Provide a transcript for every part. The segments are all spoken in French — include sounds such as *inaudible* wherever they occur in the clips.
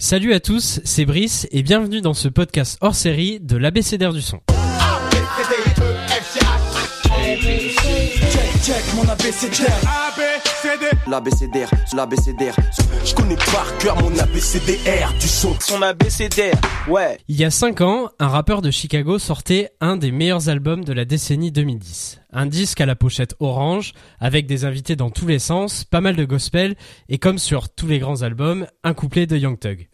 Salut à tous, c'est Brice et bienvenue dans ce podcast hors série de l'ABCDR du son. Je connais par cœur mon du son. Son abécédaire, ouais. Il y a 5 ans, un rappeur de Chicago sortait un des meilleurs albums de la décennie 2010. Un disque à la pochette orange, avec des invités dans tous les sens, pas mal de gospel, et comme sur tous les grands albums, un couplet de Young Thug.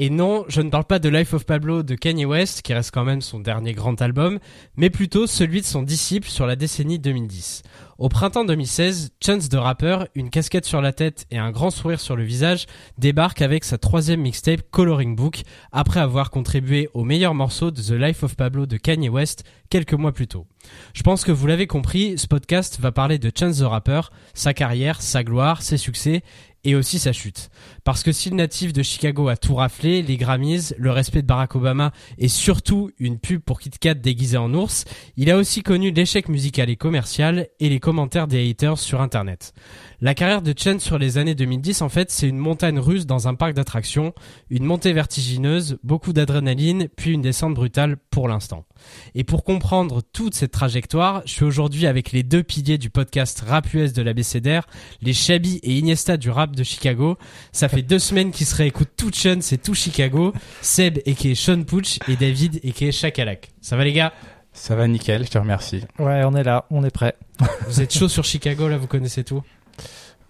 Et non, je ne parle pas de Life of Pablo de Kanye West, qui reste quand même son dernier grand album, mais plutôt celui de son disciple sur la décennie 2010. Au printemps 2016, Chance de Rapper, une casquette sur la tête et un grand sourire sur le visage, débarque avec sa troisième mixtape Coloring Book, après avoir contribué au meilleur morceau de The Life of Pablo de Kanye West quelques mois plus tôt. Je pense que vous l'avez compris, ce podcast va parler de Chance the Rapper, sa carrière, sa gloire, ses succès et aussi sa chute. Parce que si le natif de Chicago a tout raflé, les Grammys, le respect de Barack Obama et surtout une pub pour Kit Kat déguisée en ours, il a aussi connu l'échec musical et commercial et les commentaires des haters sur internet. La carrière de Chen sur les années 2010, en fait, c'est une montagne russe dans un parc d'attractions, une montée vertigineuse, beaucoup d'adrénaline, puis une descente brutale pour l'instant. Et pour comprendre toute cette trajectoire, je suis aujourd'hui avec les deux piliers du podcast Rap US de l'ABCDR, les Shabby et Iniesta du rap de Chicago. Ça fait deux semaines qu'ils se réécoutent tout Chen, c'est tout Chicago. Seb et qui est Sean Pooch et David et qui est Chakalak. Ça va les gars? Ça va nickel, je te remercie. Ouais, on est là, on est prêt. Vous êtes chaud sur Chicago là, vous connaissez tout?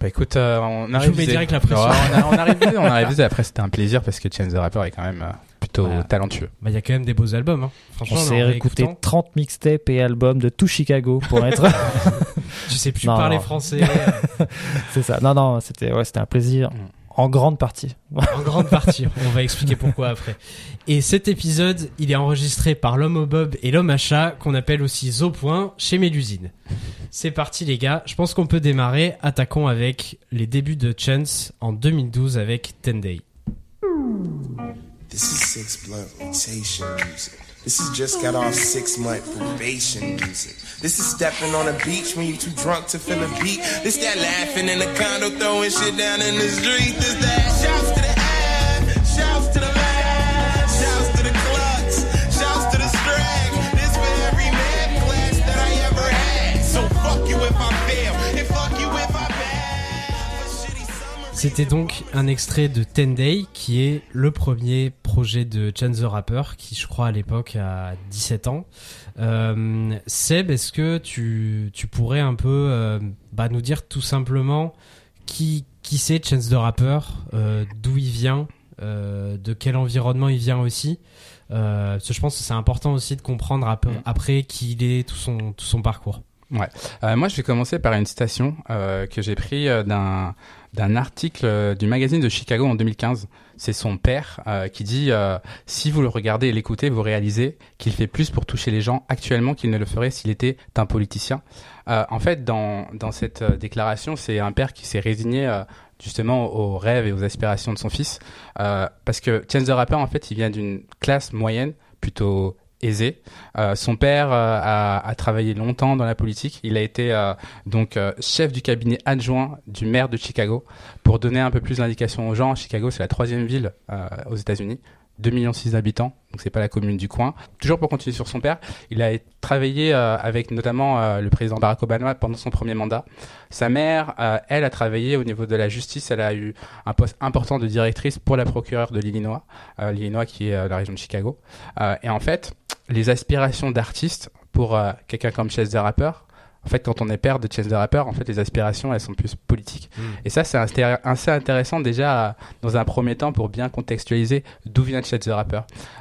Bah écoute, euh, on Je arrive. vous mets direct la pression. on, a- on arrive, on arrive. Après, c'était un plaisir parce que Chance the Rapper est quand même euh, plutôt Voilà. talentueux. Bah il y a quand même des beaux albums. Hein. Franchement, On s'est réécouté réécoutant, 30 mixtapes et albums de tout Chicago pour être. *laughs* Je sais plus Non, parler non. français *laughs* c'est ça. Non, non, c'était ouais, c'était un plaisir. En grande partie. en grande partie. On va expliquer pourquoi après. Et cet épisode, il est enregistré par l'homme au bob et l'homme à chat, qu'on appelle aussi Zo Point, chez Mélusine. C'est parti les gars, je pense qu'on peut démarrer. Attaquons avec les débuts de Chance en 2012 avec Ten Day. This is six. This is just got off six month probation music. This is stepping on a beach when you too drunk to feel a beat. This that laughing in the condo, throwing shit down in the street. This that shouts to the ab, shouts to the lab, C'était donc un extrait de Ten Day, qui est le premier projet de Chance the Rapper, qui je crois à l'époque a 17 ans. Euh, Seb, est-ce que tu, tu pourrais un peu euh, bah, nous dire tout simplement qui, qui c'est Chance the Rapper, euh, d'où il vient, de quel environnement il vient aussi parce que je pense que c'est important aussi de comprendre après, Mhm. après qui il est, tout son, tout son parcours. Euh, moi, je vais commencer par une citation euh, que j'ai pris euh, d'un d'un article euh, du magazine de Chicago en 2015. C'est son père euh, qui dit si vous le regardez et l'écoutez, vous réalisez qu'il fait plus pour toucher les gens actuellement qu'il ne le ferait s'il était un politicien. En fait, dans dans cette déclaration, c'est un père qui s'est résigné justement aux rêves et aux aspirations de son fils, parce que Chance the Rapper, en fait, il vient d'une classe moyenne plutôt aisée. Euh, son père euh, a, travaillé longtemps dans la politique. Il a été euh, donc chef du cabinet adjoint du maire de Chicago. Pour donner un peu plus d'indications aux gens, Chicago c'est la troisième ville aux États-Unis. 2 millions 6 habitants, donc c'est pas la commune du coin. Toujours pour continuer sur son père, il a travaillé avec notamment le président Barack Obama pendant son premier mandat. Sa mère, elle, a travaillé au niveau de la justice. Elle a eu un poste important de directrice pour la procureure de l'Illinois, l'Illinois qui est la région de Chicago. Et en fait, les aspirations d'artistes pour euh, quelqu'un comme Chance the Rapper, en fait, quand on est père de Chance the Rapper, en fait, les aspirations, elles sont plus politiques. Et ça, c'est assez intéressant déjà euh, dans un premier temps pour bien contextualiser d'où vient Chance the Rapper.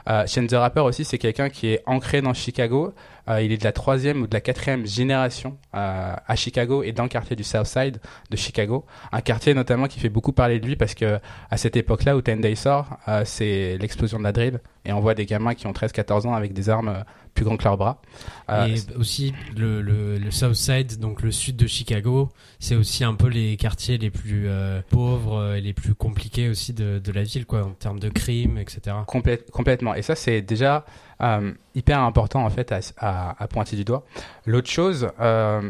Euh, Chance the Rapper aussi, c'est quelqu'un qui est ancré dans Chicago. Euh, il est de la troisième ou de la quatrième génération euh, à Chicago et dans le quartier du South Side de Chicago. Un quartier notamment qui fait beaucoup parler de lui parce que à cette époque-là où Ten Day sort, euh, c'est l'explosion de la drill et on voit des gamins qui ont 13-14 ans avec des armes euh, plus grands que leurs bras. Euh, et aussi le, le, le South Side, donc le sud de Chicago, c'est aussi un peu les quartiers les plus euh, pauvres et les plus compliqués aussi de, de la ville, quoi, en termes de crimes, etc. Complète- complètement. Et ça, c'est déjà hyper important en fait à, pointer du doigt. L'autre chose, euh,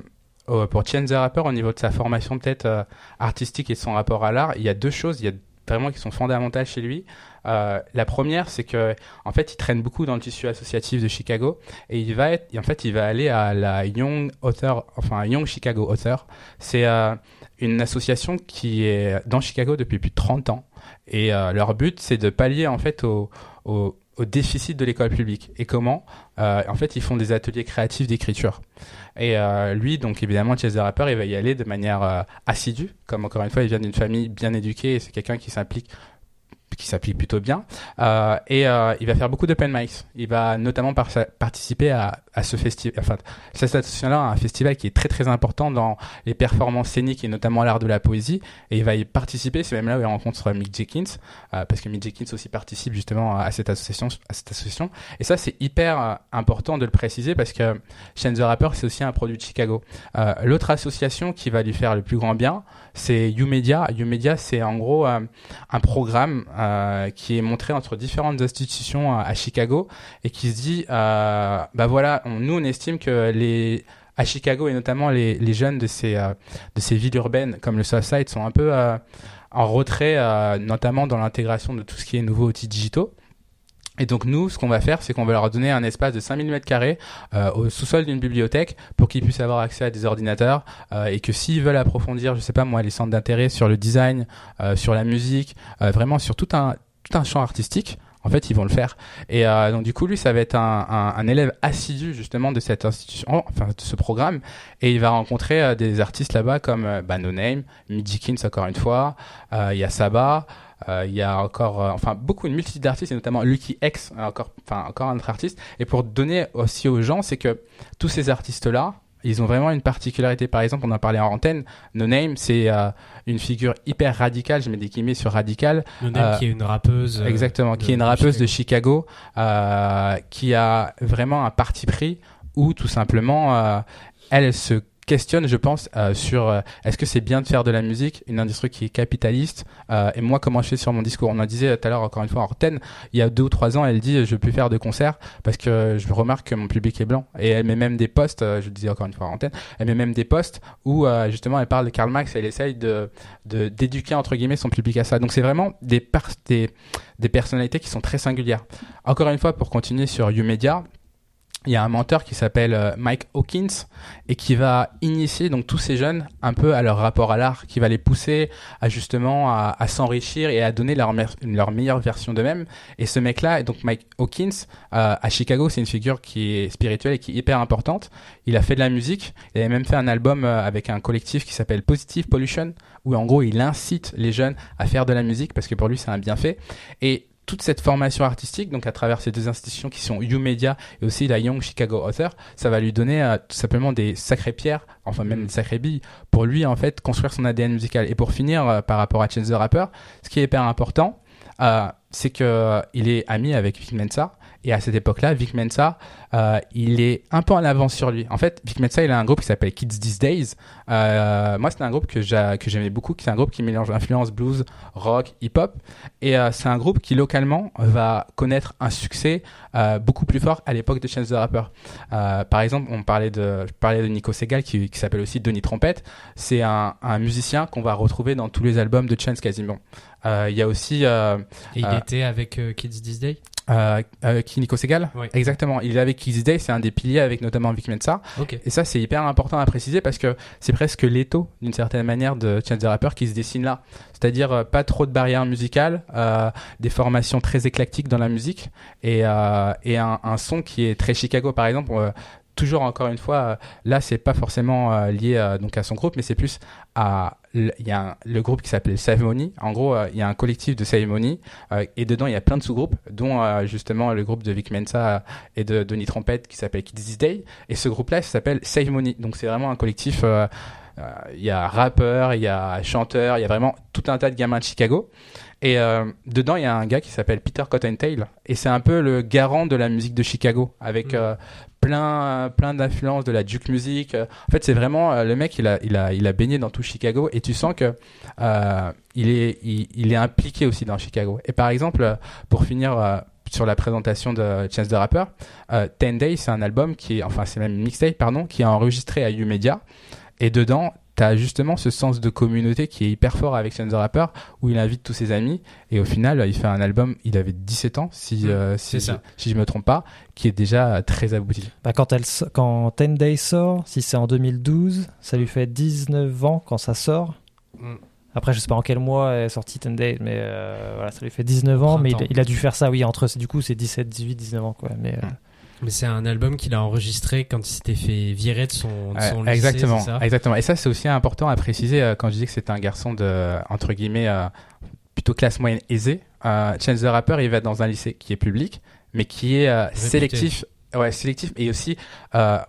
euh, pour Chance the Rapper, au niveau de sa formation peut-être euh, artistique et de son rapport à l'art, il y a deux choses. Il y a vraiment qui sont fondamentales chez lui. Euh, la première, c'est que en fait, il traîne beaucoup dans le tissu associatif de Chicago et il va être, en fait, il va aller à la Young Author, enfin Young Chicago Author. C'est euh, une association qui est dans Chicago depuis plus de 30 ans et euh, leur but, c'est de pallier en fait au, au déficit de l'école publique. Et comment euh, En fait, ils font des ateliers créatifs d'écriture. Et euh, lui, donc évidemment, Chase the Rapper, il va y aller de manière euh, assidue. Comme encore une fois, il vient d'une famille bien éduquée et c'est quelqu'un qui s'implique qui s'applique plutôt bien. Euh, et euh, il va faire beaucoup d'open mics. Il va notamment par- participer à, à ce festival. Enfin, cette association-là un festival qui est très très important dans les performances scéniques et notamment l'art de la poésie. Et il va y participer. C'est même là où il rencontre Mick Jenkins, euh, parce que Mick Jenkins aussi participe justement à cette association. À cette association. Et ça, c'est hyper important de le préciser parce que Shane the Rapper, c'est aussi un produit de Chicago. L'autre association qui va lui faire le plus grand bien, c'est YouMedia. YouMedia, c'est en gros un programme euh, qui est montré entre différentes institutions à, Chicago et qui se dit, euh, bah voilà, nous on estime que les à Chicago et notamment les, les jeunes de ces euh, de ces villes urbaines comme le Southside sont un peu en retrait, notamment dans l'intégration de tout ce qui est nouveaux outils digitaux. Et donc nous, ce qu'on va faire, c'est qu'on va leur donner un espace de 5000 mètres euh, au sous-sol d'une bibliothèque pour qu'ils puissent avoir accès à des ordinateurs euh, et que s'ils veulent approfondir, je sais pas moi, les centres d'intérêt sur le design, euh, sur la musique, euh, vraiment sur tout un tout un champ artistique, en fait, ils vont le faire. Et euh, donc du coup, lui, ça va être un, un, un élève assidu justement de cette institution, enfin de ce programme, et il va rencontrer euh, des artistes là-bas comme euh, bah, No Name, Midjikins encore une fois, euh, il y. Euh, il y a encore, euh, enfin, beaucoup, une multitude d'artistes, et notamment Lucky X, euh, encore, enfin, encore un autre artiste. Et pour donner aussi aux gens, c'est que tous ces artistes-là, ils ont vraiment une particularité. Par exemple, on en parlait en antenne. No Name, c'est euh, une figure hyper radicale. Je mets des guillemets sur radicale. Le name Euh, qui est une rappeuse. euh, Exactement, qui est une rappeuse de Chicago. Qui a vraiment un parti pris où tout simplement elle se questionne, je pense, euh, sur euh, est-ce que c'est bien de faire de la musique, une industrie qui est capitaliste, euh, et moi comment je fais sur mon discours? On en disait tout à l'heure encore une fois en antenne, il y a deux ou trois ans, elle dit je plus faire de concerts parce que je remarque que mon public est blanc, et elle met même des posts, euh, je le disais encore une fois en antenne, elle met même des posts où euh, justement elle parle de Karl Marx, et elle essaye de d'éduquer entre guillemets son public à ça. Donc c'est vraiment des, des des personnalités qui sont très singulières. Encore une fois, pour continuer sur YouMedia, il y a un menteur qui s'appelle euh, Mike Hawkins et qui va initier donc tous ces jeunes un peu à leur rapport à l'art, qui va les pousser à justement à, s'enrichir et à donner leur, meilleure version d'eux-mêmes. Et ce mec-là, donc Mike Hawkins, euh, à Chicago, c'est une figure qui est spirituelle et qui est hyper importante. Il a fait de la musique, il avait même fait un album euh, avec un collectif qui s'appelle Positive Pollution, où en gros il incite les jeunes à faire de la musique parce que pour lui c'est un bienfait. Et toute cette formation artistique, donc à travers ces deux institutions qui sont YouMedia et aussi la Young Chicago Author, ça va lui donner euh, tout simplement des sacrées pierres, enfin même des sacrées billes, pour lui en fait construire son ADN musical. Et pour finir, euh, par rapport à Chance the Rapper, ce qui est hyper important, euh, c'est que il est ami avec Vic Mensa. Et à cette époque-là, Vic Mensa, euh, il est un peu en avance sur lui. En fait, Vic Mensa, il a un groupe qui s'appelle Kids These Days. Euh, moi, c'est un groupe que j'a- que j'aimais beaucoup, qui c'est un groupe qui mélange influence blues, rock, hip-hop. Et euh, c'est un groupe qui localement va connaître un succès beaucoup plus fort à l'époque de Chance the Rapper. Par exemple, on parlait de, je parlais de Nico Segal qui, s'appelle aussi Donny Trompette. C'est un, un musicien qu'on va retrouver dans tous les albums de Chance quasiment. Euh, Il y a aussi euh, Et il Euh, était avec Kids This Day. euh, euh, Nico Segal Oui. Exactement. Il est avec Kids Day, c'est un des piliers avec notamment Vic Mensa. Et ça, c'est hyper important à préciser parce que c'est presque l'étau, d'une certaine manière, de Chance the Rapper qui se dessine là. C'est-à-dire euh, pas trop de barrières musicales, euh, des formations très éclectiques dans la musique et, et un, un son qui est très Chicago, par exemple. Toujours encore une fois, euh, là, c'est pas forcément euh, lié euh, donc à son groupe, mais c'est plus à il y a un- le groupe qui s'appelle Save Money. En gros, il y a un collectif de euh, et dedans il y a plein de sous-groupes, dont justement le groupe de Vic Mensa et de Donny Trompette qui s'appelle Kids Day. Et ce groupe-là, s'appelle Save Money. Donc c'est vraiment un collectif. Il y a rappeurs, il y a chanteurs, il y a vraiment tout un tas de gamins de Chicago. Et euh, dedans, il y a un gars qui s'appelle Peter Cottontail. Et c'est un peu le garant de la musique de Chicago, avec Mhm. euh, plein, plein d'influences de la juke music. En fait, c'est vraiment euh, le mec, il a, il a, il a baigné dans tout Chicago. Et tu sens que il est, il, il est impliqué aussi dans Chicago. Et par exemple, pour finir. sur la présentation de Chance the Rapper, Ten Days, c'est un album qui est, enfin, c'est même une mixtape, pardon, qui est enregistré à YouMedia. Et dedans, t'as justement ce sens de communauté qui est hyper fort avec Chance the Rapper, où il invite tous ses amis, et au final, il fait un album, il avait 17 ans, si, Mm, euh, si, si je me trompe pas, qui est déjà très abouti. Bah, quand, elle, quand Ten Days sort, si c'est en 2012, ça lui fait 19 ans quand ça sort. Mm. Après, je sais pas en quel mois est sorti Ten Days, mais euh, voilà, ça lui fait 19 ans. Mais il, a dû faire ça, oui, entre du coup, c'est 17, 18, 19 ans, quoi. Mais euh, Mais c'est un album qu'il a enregistré quand il s'était fait virer de son, de lycée, exactement, ça exactement. Et ça, c'est aussi important à préciser euh, quand je dis que c'est un garçon de entre guillemets euh, plutôt classe moyenne aisée. Euh, Chance the Rapper, il va dans un lycée qui est public, mais qui est sélectif. Ouais, sélectif et aussi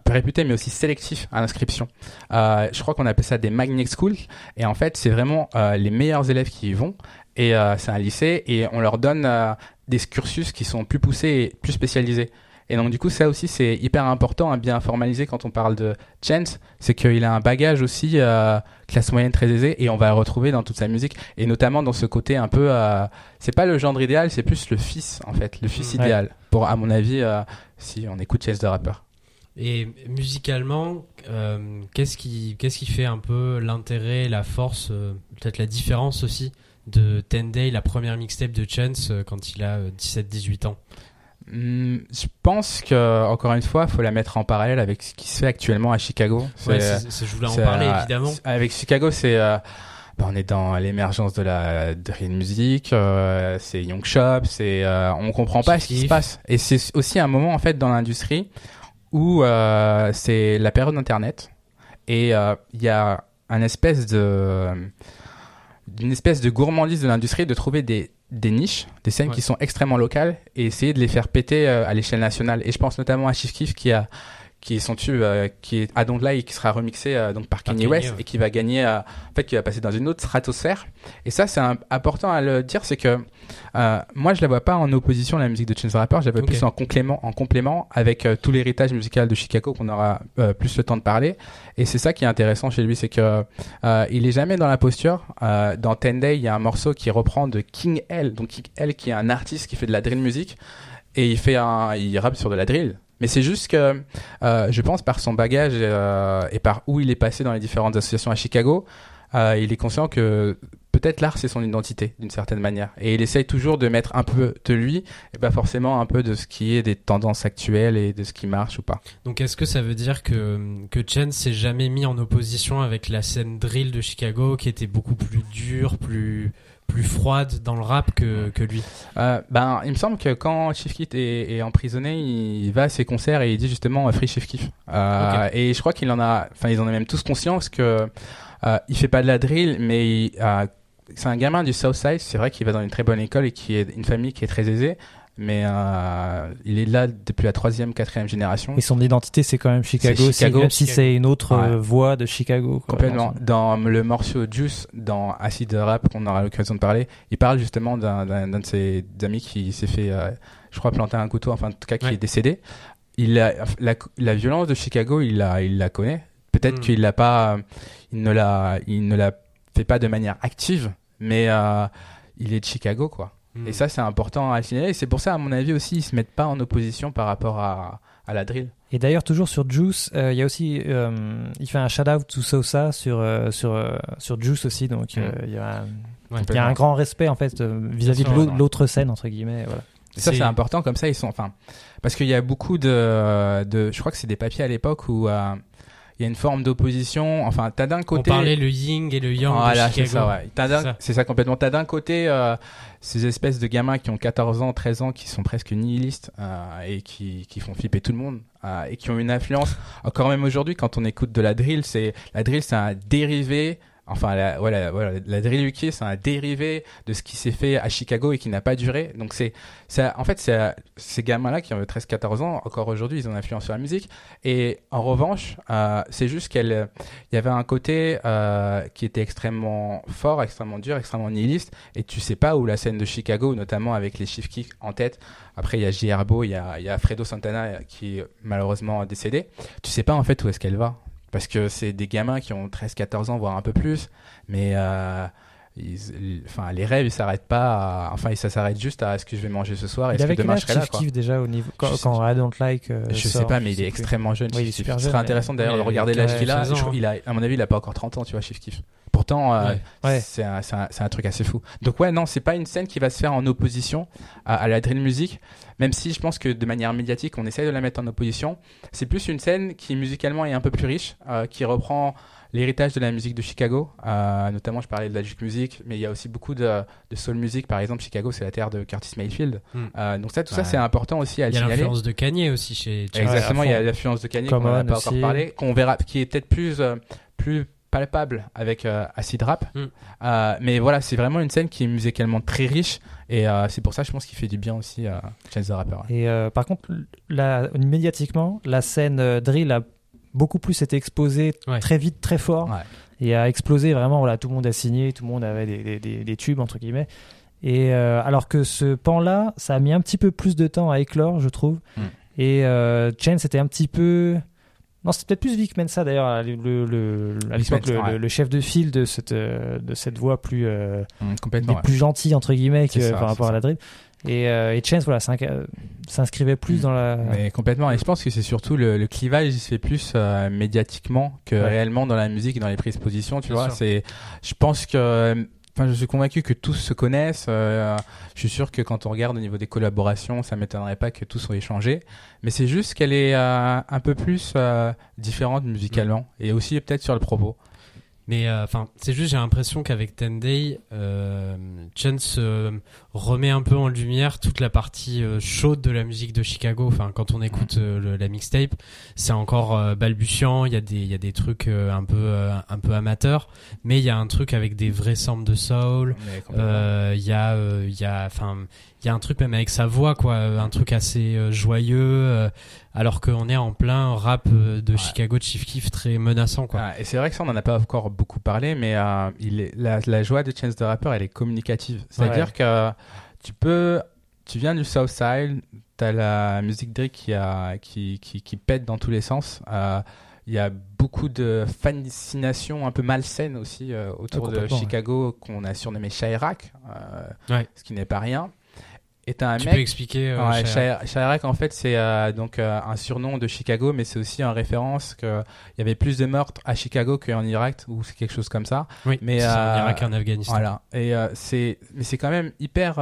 réputé, mais aussi sélectif à l'inscription. Je crois qu'on appelle ça des magnet schools. Et en fait, c'est vraiment les meilleurs élèves qui y vont. Et c'est un lycée et on leur donne des cursus qui sont plus poussés et plus spécialisés. Et donc du coup, ça aussi, c'est hyper important à bien formaliser quand on parle de Chance, c'est qu'il a un bagage aussi euh, classe moyenne très aisée et on va le retrouver dans toute sa musique et notamment dans ce côté un peu, euh, c'est pas le gendre idéal, c'est plus le fils en fait, le fils idéal. Pour à mon avis, euh, si on écoute Chance the Rapper. Et musicalement, euh, qu'est-ce qui, qu'est-ce qui fait un peu l'intérêt, la force, euh, peut-être la différence aussi de Ten Day, la première mixtape de Chance euh, quand il a euh, 17-18 ans? Je pense que encore une fois, faut la mettre en parallèle avec ce qui se fait actuellement à Chicago. Ouais, je voulais en parler euh, évidemment. Avec Chicago, c'est euh, bah, on est dans l'émergence de la drill music, euh, c'est Young Shop, c'est on comprend pas Chief ce qui se passe. Et c'est aussi un moment en fait dans l'industrie où c'est la période d'internet et il y a un espèce de d'une espèce de gourmandise de l'industrie de trouver des des niches, des scènes Ouais. qui sont extrêmement locales et essayer de les faire péter euh, à l'échelle nationale. Et je pense notamment à Chief Keef qui a qui est son tube, euh, qui est I Don't Lie et qui sera remixé euh, donc par Kanye West ouais. et qui va gagner, euh, en fait, qui va passer dans une autre stratosphère. Et ça, c'est important à le dire, c'est que euh, moi, je la vois pas en opposition à la musique de Chance the Rapper, je la vois plus en complément, en complément avec euh, tout l'héritage musical de Chicago qu'on aura euh, plus le temps de parler. Et c'est ça qui est intéressant chez lui, c'est que euh, il est jamais dans la posture. Euh, dans Ten Day, il y a un morceau qui reprend de King L, donc King L qui est un artiste qui fait de la drill music et il fait un, il rappe sur de la drill. Mais c'est juste que euh, je pense par son bagage euh, et par où il est passé dans les différentes associations à Chicago, euh, il est conscient que peut-être l'art c'est son identité d'une certaine manière et il essaye toujours de mettre un peu de lui et pas forcément un peu de ce qui est des tendances actuelles et de ce qui marche ou pas. Donc est-ce que ça veut dire que, que Chance s'est jamais mis en opposition avec la scène drill de Chicago qui était beaucoup plus dure, plus, plus froide dans le rap que, que lui Euh, ben, il me semble que quand Chief Keef est, est emprisonné, il va à ses concerts et il dit justement euh, Free Chief Keef. Euh, Et je crois qu'il en a, enfin, ils en ont même tous conscience que euh, il fait pas de la drill, mais il, euh, c'est un gamin du Southside. C'est vrai qu'il va dans une très bonne école et qui est une famille qui est très aisée, mais euh, il est là depuis la troisième, quatrième génération. et son identité, c'est quand même Chicago, Chicago. même si c'est une autre Ouais. euh, voix de Chicago. quoi, Complètement. dans Dans le morceau Juice, dans Acid Rap, qu'on aura l'occasion de parler, il parle justement d'un de ses amis qui s'est fait, euh, je crois, planter un couteau, enfin, en tout cas, qui Ouais. est décédé. Il a, la, la violence de Chicago, il la, il la connaît. Peut-être Mm. qu'il l'a pas, il ne la, il ne la fait pas de manière active, mais euh, il est de Chicago, quoi. Hmm. Et ça, c'est important à signaler. Et c'est pour ça, à mon avis aussi, ils se mettent pas en opposition par rapport à, à la drill. Et d'ailleurs, toujours sur Juice, euh, il y a aussi, euh, il fait un shout-out to Sosa sur euh, sur euh, sur Juice aussi, donc euh, il y a un- Ouais. il y a un grand respect en fait euh, vis-à-vis de l'autre scène entre guillemets. Voilà. Et ça, C'est- c'est important, comme ça, ils sont, enfin, parce qu'il y a beaucoup de, de, je crois que c'est des papiers à l'époque où euh, il y a une forme d'opposition. Enfin, t'as d'un On côté. parlait le yin et le yang Voilà, c'est ça, ouais. T'as d'un- C'est ça. Ça complètement. T'as d'un côté euh, ces espèces de gamins qui ont 14 ans, 13 ans, qui sont presque nihilistes euh, et qui, qui font flipper tout le monde euh, et qui ont une influence. Encore même aujourd'hui, quand on écoute de la drill, c'est la drill, c'est un dérivé. Enfin, la, voilà, voilà, la c'est un dérivé de ce qui s'est fait à Chicago et qui n'a pas duré. Donc c'est, c'est, en fait, c'est ces gamins-là qui ont 13-14 ans, encore aujourd'hui, ils ont influence sur la musique. Et en revanche, euh, c'est juste qu'elle, il y avait un côté euh, qui était extrêmement fort, extrêmement dur, extrêmement nihiliste. Et tu sais pas où la scène de Chicago, notamment avec les Chief Kicks en tête. Après, il y a J. Herbo, il y a, il y a Fredo Santana euh, qui est malheureusement décédé. Tu sais pas en fait où est-ce qu'elle va. Parce que c'est des gamins qui ont 13-14 ans, voire un peu plus. Mais euh, ils- enfin, les rêves, ils s'arrêtent pas. à- enfin, ça s'arrête juste à ce que je vais manger ce soir? Est-ce que demain je serai là quoi? Déjà au niveau quand, Je sais- quand I Don't Like euh, Je sais sort, pas, mais il sais est extrêmement jeune. Oui, il est Ce serait intéressant d'ailleurs de regarder l'âge qu'il a. 16 ans. Je trouve- il a. À mon avis, il a pas encore 30 ans, tu vois, Chief Keef. Pourtant, euh, Ouais. Ouais. c'est un, c'est un- c'est un truc assez fou. Donc ouais, non, c'est pas une scène qui va se faire en opposition à, à la drill music, même si je pense que de manière médiatique, on essaie de la mettre en opposition. C'est plus une scène qui musicalement est un peu plus riche, euh, qui reprend l'héritage de la musique de Chicago. Euh, notamment, je parlais de la juke music, mais il y a aussi beaucoup de, de soul music. Par exemple, Chicago, c'est la terre de Curtis Mayfield. Hmm. Euh, donc ça, tout ça, c'est important aussi à le Il y a signaler. l'influence de Kanye aussi chez. Exactement, il y a l'influence de Kanye qu'on n'a pas aussi. encore parlé, qu'on verra, qui est peut-être plus, euh, plus palpable avec euh, Acid Rap. Mm. Euh, mais voilà, c'est vraiment une scène qui est musicalement très riche et euh, c'est pour ça, je pense, qu'il fait du bien aussi à Chance the Rapper. ouais. Et euh, par contre, la, médiatiquement, la scène euh, drill a beaucoup plus été exposée Ouais. très vite, très fort, Ouais. et a explosé vraiment. Voilà, tout le monde a signé, tout le monde avait des, des- des- des tubes entre guillemets. Et euh, alors que ce pan-là, ça a mis un petit peu plus de temps à éclore, je trouve. Mm. Et euh, Chance c'était un petit peu. Non, c'était peut-être plus Vic Mensa d'ailleurs, le, le, le- à Vic l'époque, Mensa, le, ouais. le- le chef de file de cette, euh, de cette voix plus, euh, complètement. ouais. plus gentils entre guillemets que C'est ça, par rapport à la drill. Et, euh, et Chance, voilà, euh, s'inscrivait plus Mm. dans la. Mais complètement. Et je pense que c'est surtout le, le clivage, il se fait plus euh, médiatiquement que Ouais. réellement dans la musique et dans les prises de position. Tu Bien vois, c'est. Je pense que. Enfin, je suis convaincu que tous se connaissent. euh, je suis sûr que quand on regarde au niveau des collaborations, ça m'étonnerait pas que tous soient échangés. Mais c'est juste qu'elle est euh, un peu plus euh, différente musicalement et aussi peut-être sur le propos. Mais euh, enfin, c'est juste j'ai l'impression qu'avec Ten Day, euh, Chance euh, remet un peu en lumière toute la partie euh, chaude de la musique de Chicago. Enfin, quand on écoute euh, le- la mixtape, c'est encore euh, balbutiant. Il y a des il y a des trucs euh, un peu euh, un peu amateurs, mais il y a un truc avec des vrais samples de soul. Euh, Il y a euh, il y a enfin il y a un truc même avec sa voix quoi, un truc assez euh, joyeux. Alors qu'on est en plein rap euh, de Ouais. Chicago de Chief Keef très menaçant quoi. Ah, et c'est vrai que ça, on n'en a pas encore beaucoup parlé, mais euh, il est, la, la joie de Chance the Rapper, elle est communicative. C'est-à-dire Ouais. que tu peux, tu viens du Southside, t'as la musique Drake qui, a, qui, qui, qui pète dans tous les sens. Euh, il y a beaucoup de fascination un peu malsaine aussi euh, autour de ouais. Chicago qu'on a surnommé Chirac, ce qui n'est pas rien. Un Tu mec peux expliquer euh, Ouais, Chirac Chirac, Chirac, en fait, c'est euh, donc euh, un surnom de Chicago, mais c'est aussi en référence qu'il y avait plus de meurtres à Chicago qu'en Irak, ou c'est quelque chose comme ça. Oui, Mais, en euh, Irak et en Afghanistan. Voilà. Et c'est, mais c'est quand même hyper.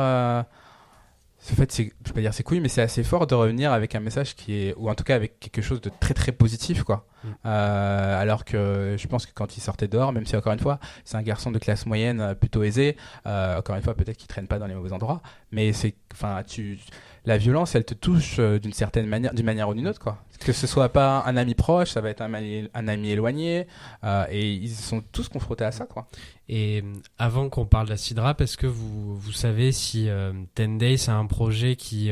En fait, c'est, je vais pas dire c'est cool, mais c'est assez fort de revenir avec un message qui est, ou en tout cas avec quelque chose de très très positif, quoi. Mm. Euh, alors que je pense que quand il sortait dehors, même si encore une fois, c'est un garçon de classe moyenne euh, plutôt aisé, euh, encore une fois, peut-être qu'il traîne pas dans les mauvais endroits, mais c'est, enfin, tu, la violence, elle te touche euh, d'une certaine manière, d'une manière ou d'une autre, quoi. Que ce soit pas un ami proche, ça va être un, ami- un ami éloigné, euh, et ils sont tous confrontés à ça, quoi. Et euh, avant qu'on parle d'Acid Rap, est-ce que vous, vous savez si euh, Ten Days c'est un projet qui,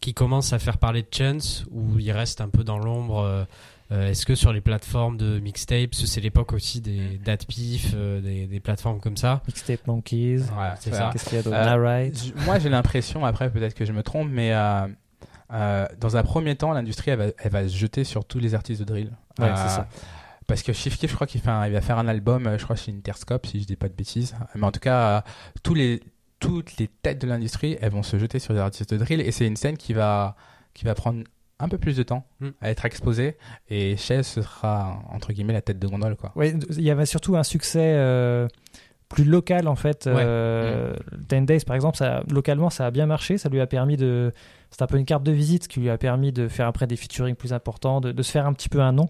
qui commence à faire parler de Chance ou il reste un peu dans l'ombre euh, Est-ce que sur les plateformes de mixtapes, c'est l'époque aussi des DatPiff, euh, des, des plateformes comme ça Mixtape Monkeys. C'est ça. Qu'est-ce qu'il y a d'autre? Euh, Moi, j'ai l'impression, après peut-être que je me trompe, mais euh, euh, dans un premier temps, l'industrie, elle va, elle va se jeter sur tous les artistes de drill. Ouais, Euh, c'est ça. Parce que Chief Keef, je crois qu'il il va faire un album, je crois chez Interscope, si je dis pas de bêtises. Mais en tout cas, euh, tous les, toutes les têtes de l'industrie, elles vont se jeter sur les artistes de drill. Et c'est une scène qui va, qui va prendre un peu plus de temps Mm. à être exposée. Et Chess sera, entre guillemets, la tête de gondole, quoi. Ouais, il y avait surtout un succès euh, plus local en fait. Euh, Ten Days par exemple, ça, localement ça a bien marché, ça lui a permis de. C'est un peu une carte de visite qui lui a permis de faire après des featuring plus importants, de, de se faire un petit peu un nom.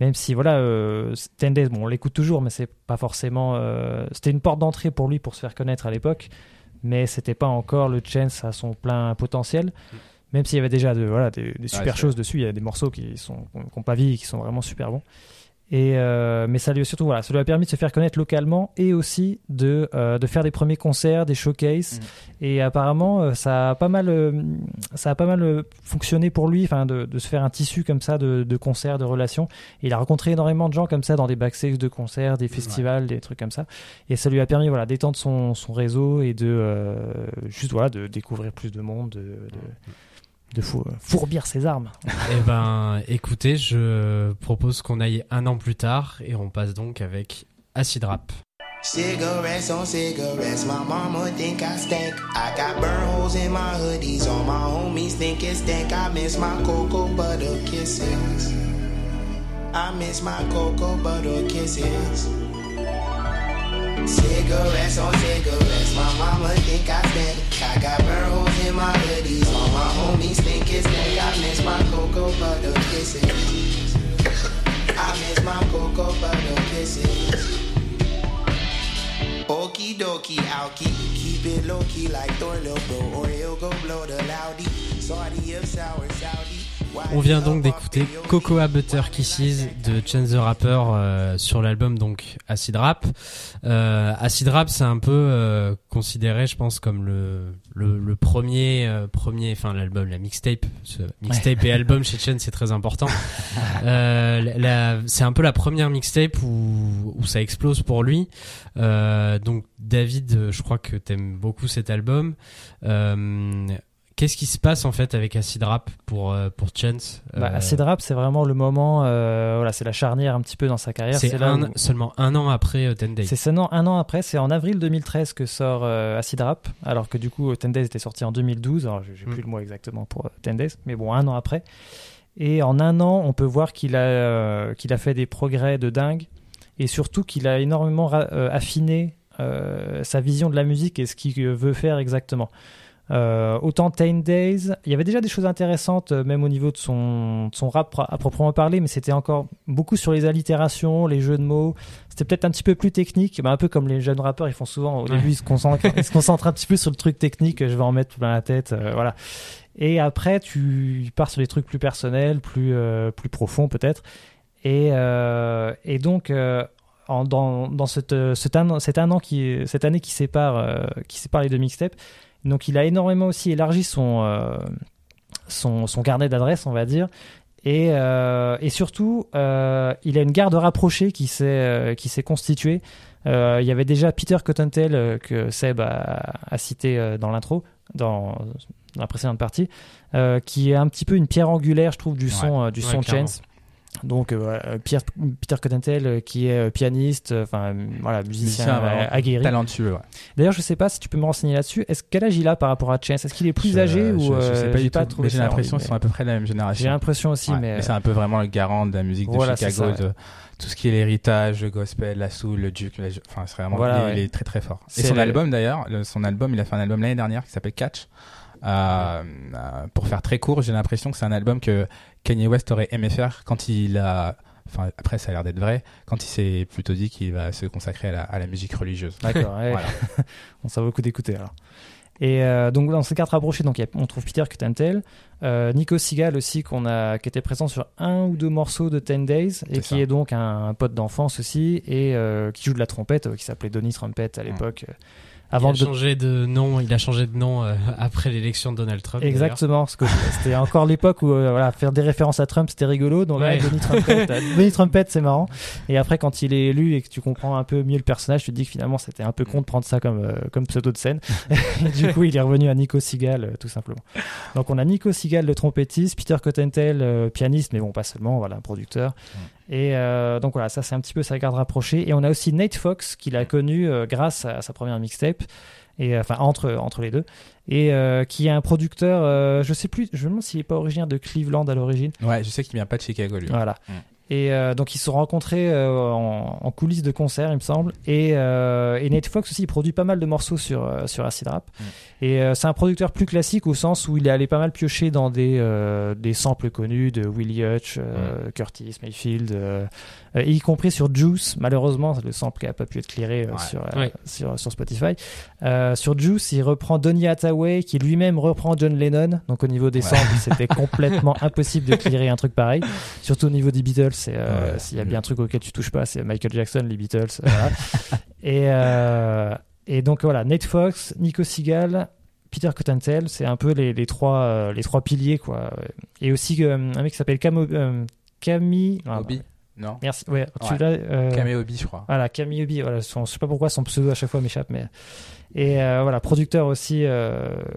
Même si voilà, euh, Ten Days, bon, on l'écoute toujours, mais c'est pas forcément. euh, c'était une porte d'entrée pour lui pour se faire connaître à l'époque, mais c'était pas encore le Chance à son plein potentiel. Même s'il y avait déjà de, voilà, des, des super choses dessus, il y a des morceaux qui sont qui n'ont pas vieilli, qui sont vraiment super bons. Et euh, mais ça lui a surtout voilà, ça lui a permis de se faire connaître localement et aussi de, euh, de faire des premiers concerts, des showcases. Mm. Et apparemment, euh, ça a pas mal, ça a pas mal fonctionné pour lui, enfin de, de se faire un tissu comme ça de, de concerts, de relations. Et il a rencontré énormément de gens comme ça dans des backstage de concerts, des festivals, des trucs comme ça. Et ça lui a permis voilà d'étendre son, son réseau et de euh, juste voilà de découvrir plus de monde, de, de, de fou- fourbir ses armes. *laughs* Eh ben, écoutez, je propose qu'on aille un an plus tard et on passe donc avec Acid Rap. Cigarettes on cigarettes, my mama think I stink. I got burn holes in my hoodies, all my homies think it stink. I miss my cocoa butter kisses. I miss my cocoa butter kisses. Cigarettes on cigarettes, my mama think I stink. I got burn holes in my hoodies, all my homies think it's stink. I miss my cocoa butter kisses. I miss my cocoa butter kisses. Okie dokie, I'll keep, it low key like Thor, little bro, or he'll go blow the loudy. Saudi of sour Saudi. On vient donc d'écouter Cocoa Butter Kisses de Chance the Rapper euh, sur l'album donc Acid Rap. Euh, Acid Rap c'est un peu euh, considéré je pense comme le le, le premier euh, premier enfin l'album la mixtape ce mixtape et album chez Chance c'est très important. Euh, c'est un peu la première mixtape où où ça explose pour lui. Euh, donc David je crois que t'aimes beaucoup cet album. Qu'est-ce qui se passe en fait avec Acid Rap pour euh, pour Chance Bah, Euh, Acid Rap, c'est vraiment le moment, euh, voilà, c'est la charnière un petit peu dans sa carrière. C'est où- seulement un an après Ten Days. C'est seulement un an après, c'est en avril 2013 que sort Acid Rap, alors que du coup Ten Days était sorti en 2012, alors j'ai Mm. plus le mois exactement pour Ten Days, mais bon, un an après. Et en un an, on peut voir qu'il a, euh, qu'il a fait des progrès de dingue, et surtout qu'il a énormément euh, affiné euh, sa vision de la musique et ce qu'il veut faire exactement. Euh, autant Ten Days, il y avait déjà des choses intéressantes, euh, même au niveau de son, de son rap à proprement parler, mais c'était encore beaucoup sur les allitérations, les jeux de mots. C'était peut-être un petit peu plus technique, bah, un peu comme les jeunes rappeurs, ils font souvent. Au Ouais. début, ils se, concentrent, *laughs* ils se concentrent un petit peu sur le truc technique, je vais en mettre plein la tête, euh, voilà. Et après, tu pars sur des trucs plus personnels, plus, euh, plus profonds peut-être. Et, et donc, en- dans, dans cette, an qui, cette année qui sépare, qui sépare les deux mixtapes, donc il a énormément aussi élargi son, euh, son, son carnet d'adresses, on va dire. Et, euh, et surtout, euh, il a une garde rapprochée qui s'est qui s'est constituée. Il y avait déjà Peter Cottontail que Seb a, a cité dans l'intro, dans, dans la précédente partie, qui est un petit peu une pierre angulaire, je trouve, du Ouais. son euh, du Ouais, son. Chance. Donc euh, voilà, Pierre, Peter euh, qui est euh, pianiste, euh, enfin euh, voilà musicien, euh, aguerri. Talentueux, ouais. D'ailleurs, je sais pas si tu peux me renseigner là-dessus. Est-ce quel âge il a par rapport à Chance Est-ce qu'il est plus Je- âgé je, ou je euh, sais pas du tout, mais j'ai l'impression qu'ils sont à peu près de la même génération. J'ai l'impression aussi, Ouais, mais c'est un peu vraiment le garant de la musique de Voilà, Chicago, ça, ouais. de tout ce qui est l'héritage, le gospel, la soul, le duke. la- Enfin, c'est vraiment, Voilà, il, est- ouais. il est très très fort. Et son le- album d'ailleurs, le- son album, il a fait un album l'année dernière qui s'appelle Catch. Euh, euh, pour faire très court, j'ai l'impression que c'est un album que Kanye West aurait aimé faire quand il a, enfin après ça a l'air d'être vrai, quand il s'est plutôt dit qu'il va se consacrer à la, à la musique religieuse. D'accord, ouais. *laughs* Voilà. *laughs* Bon, ça vaut le coup d'écouter alors. Et euh, donc dans ces cartes rapprochées, donc a- on trouve Peter Cottontail, euh, Nico Seagal aussi qu'on a, qui était présent sur un ou deux morceaux de Ten Days et qui ça. est donc un, un pote d'enfance aussi et euh, qui joue de la trompette, euh, qui s'appelait Donny Trumpet à l'époque. euh, Avant il a de changé de nom, il a changé de nom euh, après l'élection de Donald Trump. Exactement, parce que c'était encore l'époque où euh, voilà, faire des références à Trump c'était rigolo. Donc là, Ouais. Donny Trumpet, *laughs* Donny Trumpet, c'est marrant. Et après, quand il est élu et que tu comprends un peu mieux le personnage, tu te dis que finalement c'était un peu con de prendre ça comme, euh, comme pseudo de scène. *laughs* et du coup, il est revenu à Nico Seagal, euh, tout simplement. Donc on a Nico Seagal, le trompettiste, Peter Cottontail, euh, pianiste, mais bon, pas seulement, voilà, un producteur. Et euh, donc voilà, ça c'est un petit peu sa garde rapprochée. Et on a aussi Nate Fox, qu'il a connu euh, grâce à sa première mixtape. Et euh, enfin entre entre les deux et euh, qui est un producteur je sais plus je me demande s'il est pas originaire de Cleveland à l'origine Ouais, je sais qu'il vient pas de Chicago lui. voilà Mm. Et euh, donc ils se sont rencontrés euh, en, en coulisses de concert il me semble et, euh, et Nate Fox aussi il produit pas mal de morceaux sur euh, sur Acid Rap Mm. et euh, c'est un producteur plus classique au sens où il est allé pas mal piocher dans des euh, des samples connus de Willie Hutch euh, Curtis Mayfield euh, euh, y compris sur Juice malheureusement c'est le sample qui a pas pu être clearé euh, Ouais. sur, euh, sur sur Spotify euh, sur Juice, il reprend Donny Hathaway, qui lui-même reprend John Lennon. Donc au niveau des Ouais. samples, c'était *laughs* complètement impossible de clearer un truc pareil. Surtout au niveau des Beatles, c'est, euh, Ouais. s'il y a bien un truc auquel tu touches pas, c'est Michael Jackson, les Beatles. *laughs* voilà. et, euh, et donc voilà, Nate Fox, Nico Seagal, Peter Cottontail, c'est un peu les, les trois euh, les trois piliers quoi. Et aussi un mec qui s'appelle Camo, Camille. ah, Obi Non Merci. Ouais, tu Ouais. l'as. Camé Obi, je crois. voilà, Camille Obi, voilà, son, je sais pas pourquoi son pseudo à chaque fois m'échappe, mais et voilà, producteur aussi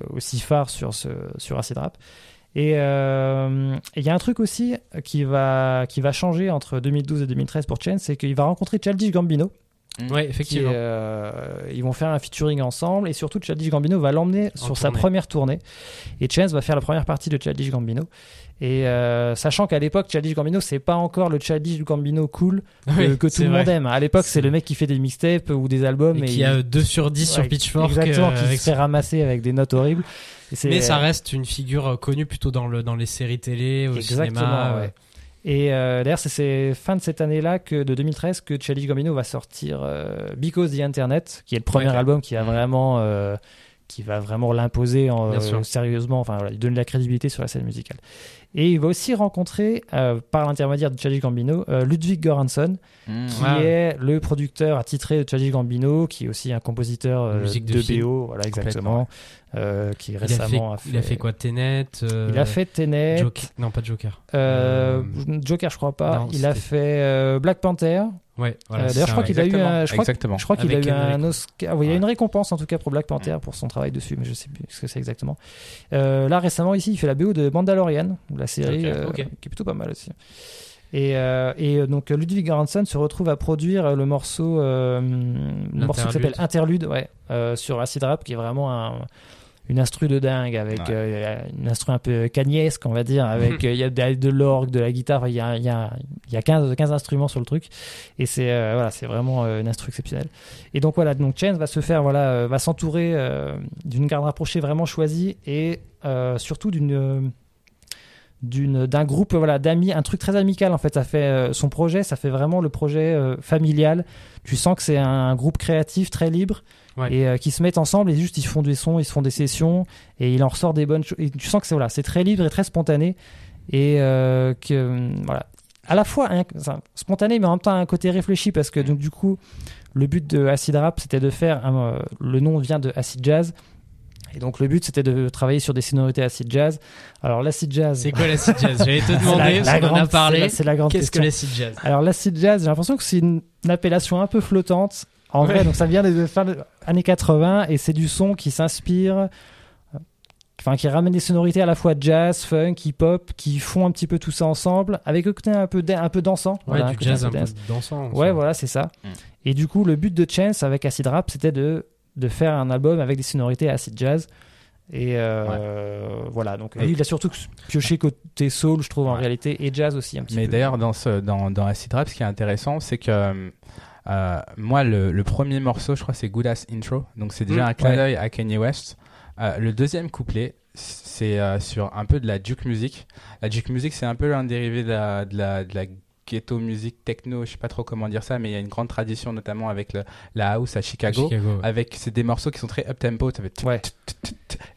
aussi phare sur ce sur Acid Rap. Et euh, et il y a un truc aussi qui va qui va changer entre 2012 et 2013 pour Chen, c'est qu'il va rencontrer Childish Gambino. Ouais, effectivement. ils vont faire un featuring ensemble et surtout Childish Gambino va l'emmener sur sa première tournée et Chance va faire la première partie de Childish Gambino et euh, sachant qu'à l'époque, Childish Gambino, c'est pas encore le Childish Gambino cool que, tout le monde aime. À l'époque, c'est le mec qui fait des mixtapes ou des albums. Et, qui a 2 sur 10 sur Pitchfork. Exactement, euh, qui se fait ramasser avec des notes horribles. Mais ça reste une figure euh, connue plutôt dans, le, dans les séries télé, au exactement, cinéma. Ouais. Et d'ailleurs, c'est fin de cette année-là, que de 2013, que Childish Gambino va sortir Because the Internet, qui est le premier album qui a vraiment qui va vraiment l'imposer sérieusement, enfin voilà, il donne de la crédibilité sur la scène musicale. Et il va aussi rencontrer, euh, par l'intermédiaire de Chadwick Gambino, euh, Ludwig Göransson, mmh. qui ah. est le producteur attitré de Chadwick Gambino, qui est aussi un compositeur euh, de, BO, voilà exactement, euh, qui récemment a fait, Il a fait quoi Tenet Il a fait Tenet. non, pas Joker. Joker, je crois pas. il a fait Black Panther. Ouais, voilà, D'ailleurs, je crois qu'il a eu un, je crois, je crois qu'il a eu un Oscar. il y a une récompense en tout cas pour Black Panther pour son travail dessus, mais je sais plus ce que c'est exactement. là, récemment, ici, il fait la BO de Mandalorian, la série, euh, qui est plutôt pas mal aussi. Et, euh, et, euh, donc Ludwig Göransson se retrouve à produire le morceau, le morceau qui s'appelle Interlude, ouais, sur Acid Rap, qui est vraiment un, une instru de dingue avec une instru un peu cagnesque, on va dire, avec *laughs* il y a de, l'orgue, de la guitare, il y a, il y a, y a 15, 15 instruments sur le truc, et c'est voilà, c'est vraiment une instru exceptionnelle. Et donc voilà, donc Chance va se faire voilà, va s'entourer d'une garde rapprochée vraiment choisie et surtout d'une d'une d'un groupe voilà d'amis un truc très amical en fait. Ça fait euh, son projet ça fait vraiment le projet euh, familial. Tu sens que c'est un, groupe créatif très libre et euh, qui se mettent ensemble et juste ils font des sons ils se font des sessions et il en ressort des bonnes choses tu sens que c'est voilà c'est très libre et très spontané et que voilà à la fois spontané mais en même temps un côté réfléchi parce que donc du coup le but de Acid Rap c'était de faire le nom vient de Acid Jazz et donc le but c'était de travailler sur des sonorités acid jazz. Alors l'acid jazz. C'est quoi l'acid jazz? J'allais te *laughs* demander, la, on en a parlé. C'est la, grande Qu'est-ce que l'acid jazz? Alors l'acid jazz, j'ai l'impression que c'est une, appellation un peu flottante. En vrai, donc ça vient des années 80 et c'est du son qui s'inspire, enfin qui ramène des sonorités à la fois jazz, funk, hip-hop, qui font un petit peu tout ça ensemble, avec un côté un peu, un peu dansant. Ouais, du jazz un peu, dansant. Ouais, voilà, c'est ça. Mm. Et du coup, le but de Chance avec Acid Rap, c'était de de faire un album avec des sonorités acid jazz. Et euh, voilà, donc il a surtout pioché côté soul, je trouve, en réalité, et jazz aussi un petit Mais d'ailleurs, dans, ce, dans, dans Acid Rap, ce qui est intéressant, c'est que euh, moi, le, premier morceau, je crois, c'est Good Ass Intro. Donc c'est déjà mm. un clin d'œil à Kanye West. Euh, le deuxième couplet, c'est sur un peu de la juke music. La juke music, c'est un peu un dérivé de la, de la, de la ghetto musique techno, je sais pas trop comment dire ça, mais il y a une grande tradition notamment avec le, la house à Chicago, avec c'est des morceaux qui sont très up tempo, ça fait ouais.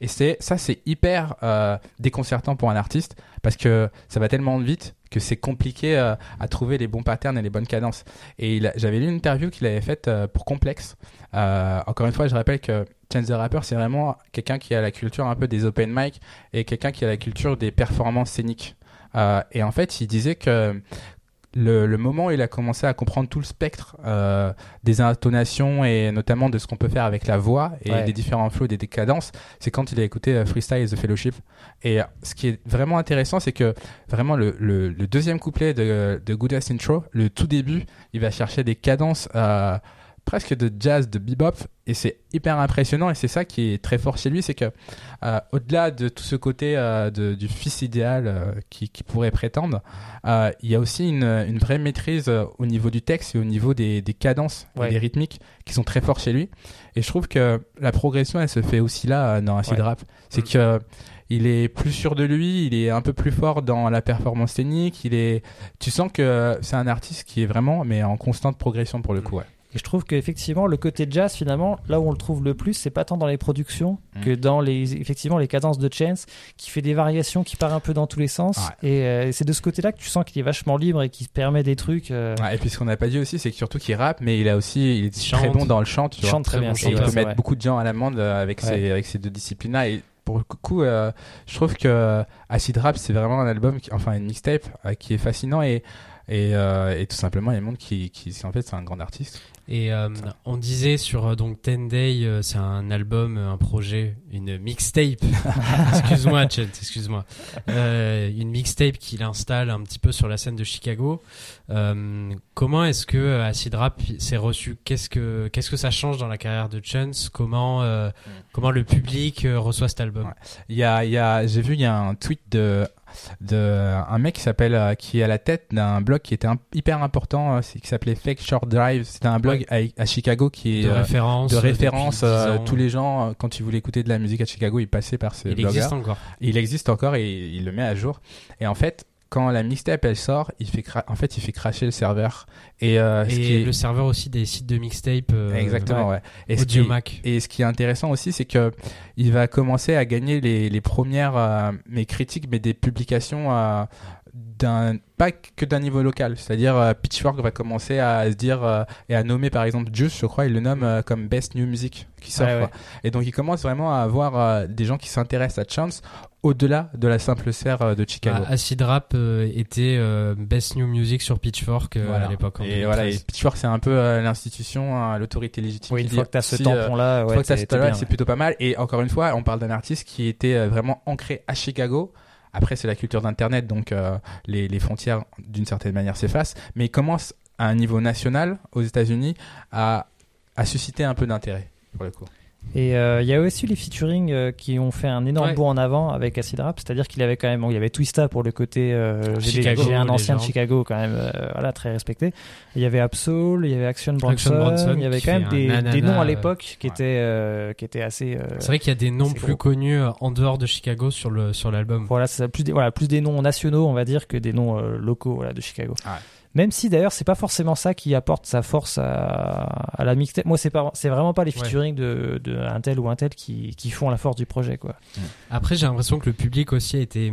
et c'est ça c'est hyper euh, déconcertant pour un artiste parce que ça va tellement vite que c'est compliqué euh, à trouver les bons patterns et les bonnes cadences. Et j'avais lu une interview qu'il avait faite euh, pour Complex. encore une fois, je rappelle que Chance the Rapper, c'est vraiment quelqu'un qui a la culture un peu des open mic et quelqu'un qui a la culture des performances scéniques. et en fait, il disait que le, moment où il a commencé à comprendre tout le spectre euh, des intonations et notamment de ce qu'on peut faire avec la voix et des différents flows, des décadences, c'est quand il a écouté euh, Freestyle et The Fellowship. Et euh, ce qui est vraiment intéressant, c'est que vraiment le, le, deuxième couplet de, de Good Ass Intro, le tout début, il va chercher des cadences presque de jazz, de bebop, et c'est hyper impressionnant. Et c'est ça qui est très fort chez lui, c'est que euh, au-delà de tout ce côté euh, de, du fils idéal euh, qui, qui, pourrait prétendre, il y a aussi une, une vraie maîtrise au niveau du texte et au niveau des, des cadences, des rythmiques qui sont très forts chez lui. Et je trouve que la progression, elle se fait aussi là dans Acid Rap. C'est mm. que il est plus sûr de lui, il est un peu plus fort dans la performance scénique, il est tu sens que c'est un artiste qui est vraiment mais en constante progression pour le coup. Ouais. Et je trouve qu'effectivement, le côté jazz, finalement, là où on le trouve le plus, c'est pas tant dans les productions mm. que dans les, effectivement, les cadences de Chance, qui fait des variations, qui part un peu dans tous les sens. Euh, et c'est de ce côté-là que tu sens qu'il est vachement libre et qu'il permet des trucs. Euh, et puis ce qu'on n'a pas dit aussi, c'est que surtout qu'il rappe, mais il a aussi, il est très bon dans le chant. Tu il chante très, bien. et il peut mettre beaucoup de gens à l'amende euh, avec, ces, avec ces deux disciplines-là. Et pour le coup, je trouve que Acid Rap, c'est vraiment un album, enfin une mixtape qui est fascinant et Et, euh, et tout simplement, il montre qu'il, qu'il, en fait, c'est un grand artiste. Et euh, on disait sur euh, donc Ten Day, c'est un album, un projet, une mixtape. *laughs* excuse-moi, Chet, excuse-moi. Euh, une mixtape qu'il installe un petit peu sur la scène de Chicago. Euh, comment est-ce que Acid Rap s'est reçu? Qu'est-ce que qu'est-ce que ça change dans la carrière de Chance Comment euh, comment le public reçoit cet album? Ouais. Il y a, il y a, j'ai vu, il y a un tweet de de un mec qui s'appelle euh, qui est à la tête d'un blog qui était un, hyper important euh, qui s'appelait Fake Short Drive c'était un blog à, à, Chicago qui est de référence de référence tous les gens quand ils voulaient écouter de la musique à Chicago ils passaient par ce il blog existe encore. Il existe encore et il le met à jour. Et en fait quand la mixtape elle sort, il fait en fait il fait cracher le serveur et, euh, et ce qui est... le serveur aussi des sites de mixtape euh, exactement ouais. Et ce, qui est, Mac. et ce qui est intéressant aussi c'est que il va commencer à gagner les, les premières euh, mes critiques mais des publications d'un pas que d'un niveau local c'est-à-dire euh, Pitchfork va commencer à se dire euh, et à nommer par exemple Juice je crois il le nomme euh, comme best new music qui sort ouais, quoi. ouais. et donc il commence vraiment à avoir euh, des gens qui s'intéressent à Chance au-delà de la simple sphère de Chicago. Ah, Acid Rap euh, était euh, Best New Music sur Pitchfork euh, voilà. à l'époque. Et 2013. voilà, et Pitchfork c'est un peu euh, l'institution, hein, l'autorité légitime. Oui, une dit, fois que t'as ce si, tampon-là, ouais, c'est ouais. plutôt pas mal. Et encore une fois, on parle d'un artiste qui était euh, vraiment ancré à Chicago. Après, c'est la culture d'Internet, donc euh, les, frontières, d'une certaine manière, s'effacent. Mais il commence à un niveau national, aux États-Unis, à, à susciter un peu d'intérêt, pour le coup? Et euh, il y a aussi les featuring euh, qui ont fait un énorme Ouais. bond en avant avec Acid Rap, c'est-à-dire qu'il avait quand même, bon, il y avait Twista pour le côté, euh, Chicago, j'ai un ancien de. Chicago quand même, euh, voilà, très respecté. Il y avait Absol, il y avait Action Bronson, il y avait quand même des, des noms à euh, l'époque qui ouais. étaient, euh, qui étaient assez. euh, C'est vrai qu'il y a des noms plus gros. connus en dehors de Chicago sur le sur l'album. Voilà, c'est plus des, voilà, plus des noms nationaux, on va dire, que des noms euh, locaux voilà, de Chicago. Ouais. Même si d'ailleurs, c'est pas forcément ça qui apporte sa force à, à la mixtape. Moi, c'est pas, c'est vraiment pas les Ouais. featuring de, de un tel ou un tel qui, qui font la force du projet, quoi. Après, j'ai l'impression que le public aussi a été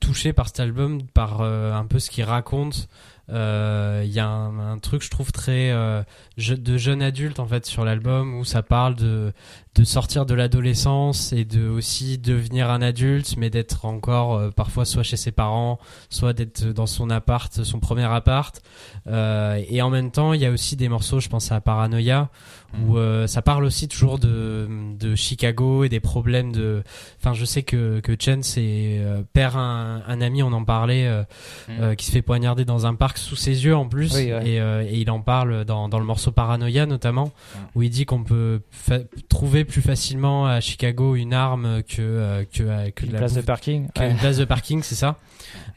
touché par cet album, par euh, un peu ce qu'il raconte. Euh, Il y a un, un truc, je trouve, très euh, de jeune adulte en fait sur l'album où ça parle de de sortir de l'adolescence et de aussi devenir un adulte, mais d'être encore euh, parfois soit chez ses parents, soit d'être dans son appart, son premier appart. Euh, et en même temps, il y a aussi des morceaux, je pense à Paranoia, où euh, ça parle aussi toujours de, de Chicago et des problèmes de. Enfin, je sais que que Chen c'est euh, perd un, un ami, on en parlait, euh, Mm. euh, qui se fait poignarder dans un parc sous ses yeux en plus, Oui, ouais. et, euh, et il en parle dans dans le morceau Paranoia notamment, Mm. où il dit qu'on peut fa- trouver plus facilement à Chicago une arme que euh, que euh, que Une la place de parking. qu'une ouais. place de parking, c'est ça. *laughs*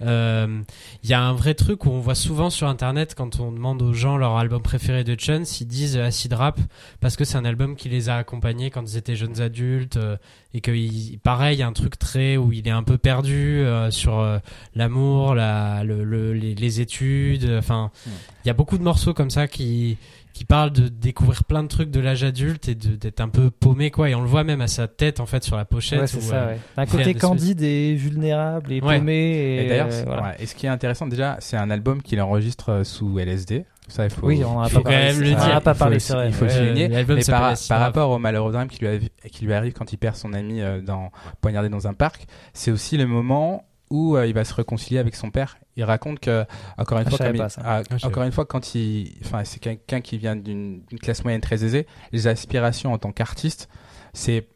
Euh, Il y a un vrai truc où on voit souvent sur internet quand on demande aux gens leur album préféré de Chance, ils disent Acid Rap parce que c'est un album qui les a accompagnés quand ils étaient jeunes adultes euh, et que il- pareil, il y a un truc très où il est un peu perdu euh, sur euh, l'amour, la, le, le- les, les études. Enfin, il y a beaucoup de morceaux comme ça qui qui parlent de découvrir plein de trucs de l'âge adulte et d'être un peu paumé quoi et on le voit même à sa tête en fait sur la pochette Ouais, c'est où, ça, euh, ouais. Un côté candide et vulnérable et Ouais. paumé. Et, Et d'ailleurs, euh, c'est- voilà. ouais, et ce qui est intéressant déjà, c'est un album qu'il enregistre euh, sous LSD. Ça, il faut. Oui, on en a faut pas quand parlé. même le dire. pas Il faut parlé, le- c'est vrai. il faut le souligner. l'album Mais par, par Rap. rapport au malheureux drame qui lui, arrive, qui lui arrive quand il perd son ami euh, dans, poignardé dans un parc, c'est aussi le moment où euh, il va se réconcilier avec son père. Il raconte que, encore une Ah, fois, comme pas ah, encore une fois, quand il, enfin, c'est quelqu'un qui vient d'une classe moyenne très aisée, les aspirations en tant qu'artiste, c'est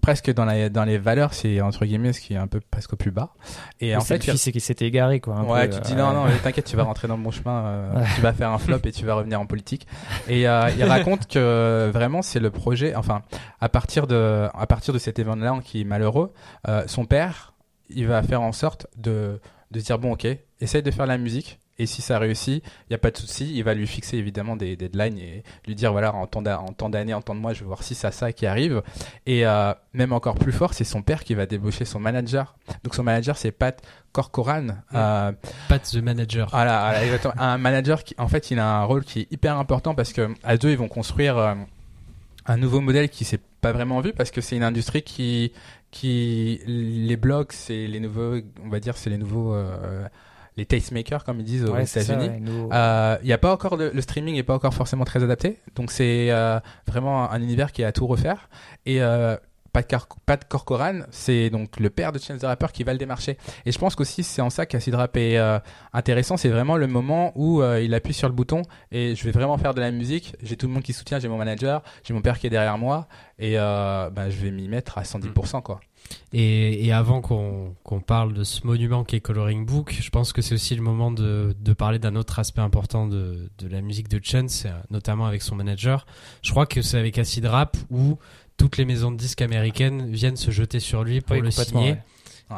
presque dans, la, dans les valeurs, c'est entre guillemets ce qui est un peu presque au plus bas. Et Mais en fait, c'est qu'il s'était égaré, quoi. un Ouais, peu, tu te dis euh, non, non, mais t'inquiète, tu vas rentrer dans le bon chemin, euh, tu vas faire un flop et tu vas revenir en politique. Et euh, il raconte que vraiment c'est le projet, enfin, à partir de, à partir de cet événement-là qui est malheureux, euh, son père, il va faire en sorte de, de dire bon, ok, essaye de faire la musique. Et si ça réussit, il n'y a pas de souci. Il va lui fixer évidemment des deadlines et lui dire voilà, en temps d'année, en temps de mois, je vais voir si ça, ça qui arrive. Et euh, même encore plus fort, c'est son père qui va débaucher son manager. Donc son manager, c'est Pat Corcoran. Euh, Pat the Manager. voilà. Un manager qui, en fait, il a un rôle qui est hyper important parce que à deux, ils vont construire euh, un nouveau modèle qui s'est pas vraiment vu parce que c'est une industrie qui, qui, les blogs, c'est les nouveaux, on va dire, c'est les nouveaux, euh, les tastemakers comme ils disent aux ouais, États-unis. nous- Euh, Il y a pas encore de- le streaming est pas encore forcément très adapté, donc c'est euh, vraiment un univers qui est à tout refaire. Et euh, Pat, Pat Corcoran, c'est donc le père de Chance the Rapper qui va le démarcher. Et je pense qu'aussi c'est en ça qu'Acid Rap est euh, intéressant, c'est vraiment le moment où euh, il appuie sur le bouton et je vais vraiment faire de la musique. J'ai tout le monde qui soutient, j'ai mon manager, j'ai mon père qui est derrière moi et euh, bah, je vais m'y mettre à 110% quoi. Et, et avant qu'on qu'on parle de ce monument qui est Coloring Book, je pense que c'est aussi le moment de, de parler d'un autre aspect important de, de la musique de Chance, notamment avec son manager. Je crois que c'est avec Acid Rap où toutes les maisons de disques américaines viennent se jeter sur lui pour le signer.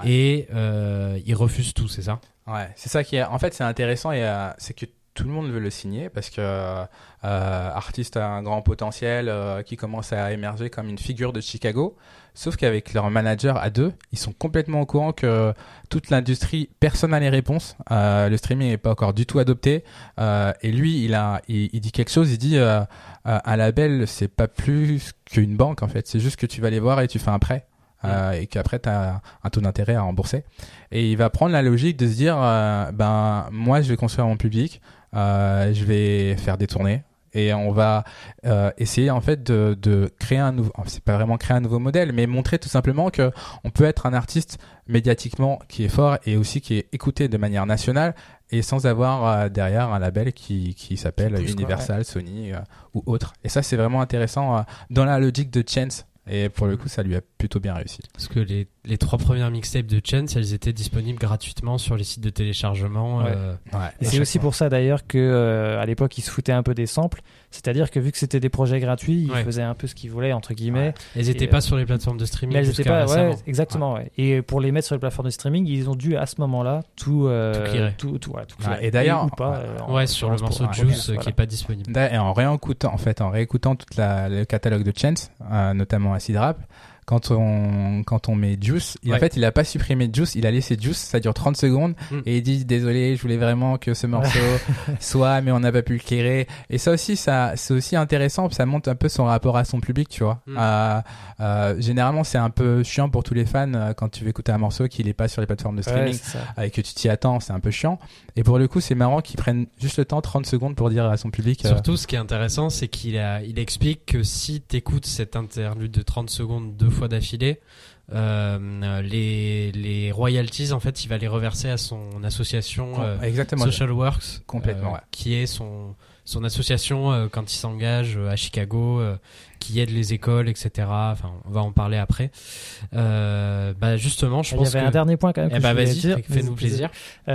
Et euh, il refuse tout, c'est ça? Ouais, c'est ça qui est. En fait, c'est intéressant et euh, c'est que tout le monde veut le signer parce que euh, artiste a un grand potentiel qui commence à émerger comme une figure de Chicago. Sauf qu'avec leur manager à deux, ils sont complètement au courant que toute l'industrie, personne n'a les réponses. Euh, le streaming n'est pas encore du tout adopté. Euh, et lui, il a, il, il, dit quelque chose. Il dit euh, un label, c'est pas plus qu'une banque en fait. C'est juste que tu vas les voir et tu fais un prêt. Et qu'après tu as un taux d'intérêt à rembourser. Et il va prendre la logique de se dire, ben moi je vais construire mon public, je vais faire des tournées, et on va euh, essayer en fait de, de créer un nouveau c'est pas vraiment créer un nouveau modèle mais montrer tout simplement que on peut être un artiste médiatiquement qui est fort et aussi qui est écouté de manière nationale et sans avoir euh, derrière un label qui, qui s'appelle Universal, quoi, ouais. Sony euh, ou autre. Et ça, c'est vraiment intéressant euh, dans la logique de Chance. Et pour le coup, ça lui a plutôt bien réussi. Parce que les, les trois premières mixtapes de Chance, elles étaient disponibles gratuitement sur les sites de téléchargement. Ouais. Euh, ouais. Et c'est aussi pour ça d'ailleurs que euh, à l'époque, ils se foutaient un peu des samples. C'est-à-dire que vu que c'était des projets gratuits, ils Ouais. faisaient un peu ce qu'ils voulaient entre guillemets. Elles n'étaient pas euh, sur les plateformes de streaming. Mais elles pas, ouais, exactement. Ouais. Et pour les mettre sur les plateformes de streaming, ils ont dû à ce moment-là tout, euh, Tout tout, tout, tout clearer. et d'ailleurs- ou pas, ouais. euh, en Ouais, sur le morceau pour- de Juice voilà. qui est pas disponible. Et en réécoutant, en fait, en réécoutant toute la, le catalogue de Chance, euh, notamment Acid Rap, quand on, quand on met Juice, en Ouais. fait, il a pas supprimé Juice, il a laissé Juice, ça dure 30 secondes, Mm. et il dit, désolé, je voulais vraiment que ce morceau *laughs* soit, mais on n'a pas pu le clairer. Et ça aussi, ça, c'est aussi intéressant, ça montre un peu son rapport à son public, tu vois. Mm. Euh, euh, généralement, c'est un peu chiant pour tous les fans, euh, quand tu veux écouter un morceau qui n'est pas sur les plateformes de Ouais, streaming c'est ça. et que tu t'y attends, c'est un peu chiant. Et pour le coup, c'est marrant qu'ils prennent juste le temps, 30 secondes pour dire à son public. euh, Surtout, ce qui est intéressant, c'est qu'il a, il explique que si t'écoutes cette interlude de 30 secondes deux fois d'affilée, euh, les, les royalties, en fait, il va les reverser à son association euh, exactement. Social Works, Complètement, euh, ouais. qui est son, son association euh, quand il s'engage euh, à Chicago, euh, qui aide les écoles, etc. Enfin, on va en parler après. Bah justement, je Il y pense avait que. un dernier point quand même. Eh que bah je vas-y, dire. fais-nous plaisir.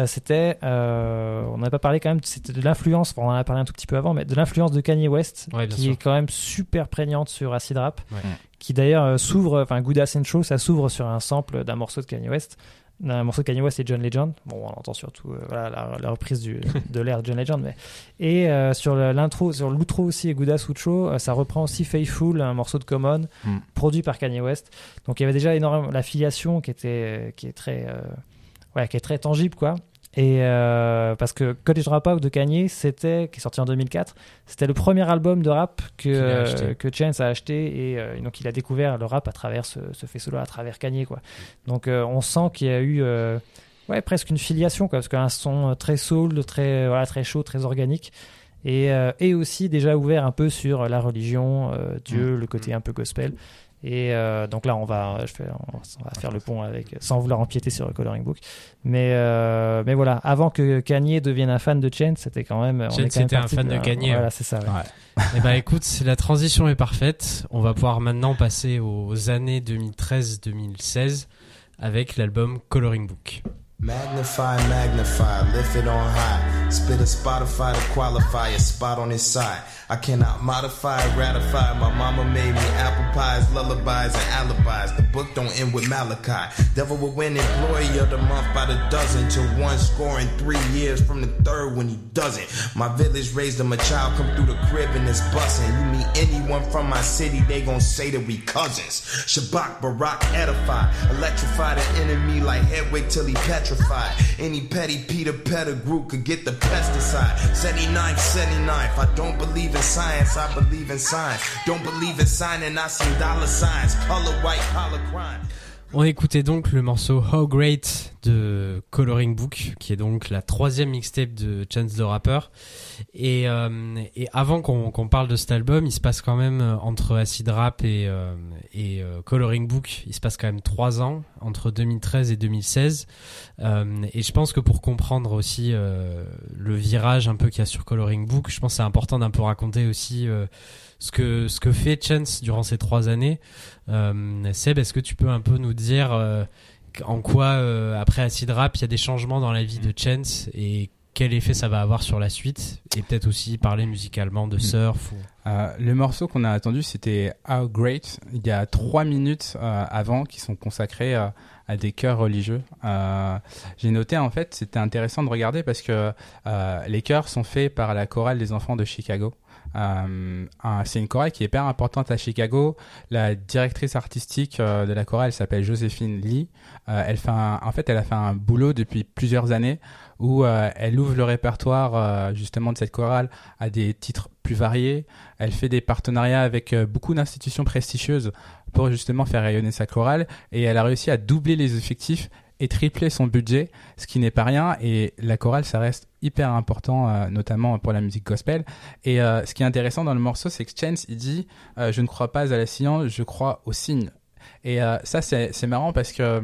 C'était, on n'a pas parlé quand même, c'était de l'influence, enfin, on en a parlé un tout petit peu avant, mais de l'influence de Kanye West, Ouais, qui sûr. est quand même super prégnante sur Acid Rap, Ouais. qui d'ailleurs s'ouvre, enfin Good Ass and Show, ça s'ouvre sur un sample d'un morceau de Kanye West. Un morceau de Kanye West et John Legend. Bon, on entend surtout euh, voilà, la, la reprise du, de l'ère de John Legend. Mais... Et euh, sur l'intro, sur l'outro aussi, Ass Outro, euh, ça reprend aussi Faithful, un morceau de Common, Mm. produit par Kanye West. Donc il y avait déjà énormément l'affiliation qui était qui est très ouais qui est très tangible quoi. Et euh, parce que College Dropout de Kanye, c'était qui est sorti en 2004, c'était le premier album de rap que que Chance a acheté et euh, donc il a découvert le rap à travers ce, ce faisceau-là, à travers Kanye quoi. Donc euh, on sent qu'il y a eu euh, ouais presque une filiation quoi, parce qu'un son très soul, très voilà très chaud, très organique. Et, et aussi déjà ouvert un peu sur la religion, Dieu, le côté un peu gospel. Et euh, donc là, on va, je fais, on, on va faire le pont avec, sans vouloir empiéter sur le coloring book. Mais, euh, mais voilà, avant que Kanye devienne un fan de Chance, c'était quand même. on Chance est quand même était un fan de Kanye, Voilà, c'est ça. ouais. Ouais. Eh ben écoute, c'est- la transition est parfaite. On va pouvoir maintenant passer aux années 2013-2016 avec l'album Coloring Book. Magnify, magnify, lift it on high. Spit a Spotify to qualify a spot on his side. I cannot modify, ratify. My mama made me apple pies, lullabies, and alibis. The book don't end with Malachi. Devil will win employee of the month by the dozen. Till one scoring three years from the third when he doesn't. My village raised him a child, come through the crib and it's bussin'. You meet anyone from my city, they gon' say that we cousins. Shabak, Barack, edify. Electrify the enemy like Hedwig till he petrified. Any petty Peter Pettigrew could get the pesticide. 79, 79. I don't believe in science, I believe in science. Don't believe in signing, I see dollar signs. Color white, collar crime. On écoutait donc le morceau How Great de Coloring Book, qui est donc la troisième mixtape de Chance the Rapper. Et, euh, avant qu'on parle de cet album, il se passe quand même euh, entre Acid Rap et, euh, Coloring Book, il se passe quand même trois ans entre 2013 et 2016. et je pense que pour comprendre aussi le virage un peu qu'il y a sur Coloring Book, je pense que c'est important d'un peu raconter aussi ce que ce que fait Chance durant ces trois années. Seb, est-ce que tu peux un peu nous dire en quoi, euh, après Acid Rap, il y a des changements dans la vie de Chance et quel effet ça va avoir sur la suite et peut-être aussi parler musicalement de mm. surf euh, le morceau qu'on a attendu c'était How Great il y a trois minutes euh, avant qui sont consacrés à des chœurs religieux j'ai noté en fait c'était intéressant de regarder parce que les chœurs sont faits par la chorale des enfants de Chicago euh, c'est une chorale qui est hyper importante à Chicago. La directrice artistique euh, de la chorale s'appelle Joséphine Lee. Euh, elle fait en fait, elle a fait un boulot depuis plusieurs années où elle ouvre le répertoire justement de cette chorale à des titres plus variés. Elle fait des partenariats avec beaucoup d'institutions prestigieuses pour justement faire rayonner sa chorale et elle a réussi à doubler les effectifs et tripler son budget, ce qui n'est pas rien. Et la chorale, ça reste hyper important, euh, notamment pour la musique gospel. Et euh, ce qui est intéressant dans le morceau, c'est que Chance, il dit euh, Je ne crois pas à la science, je crois au signe. Et ça, c'est marrant parce que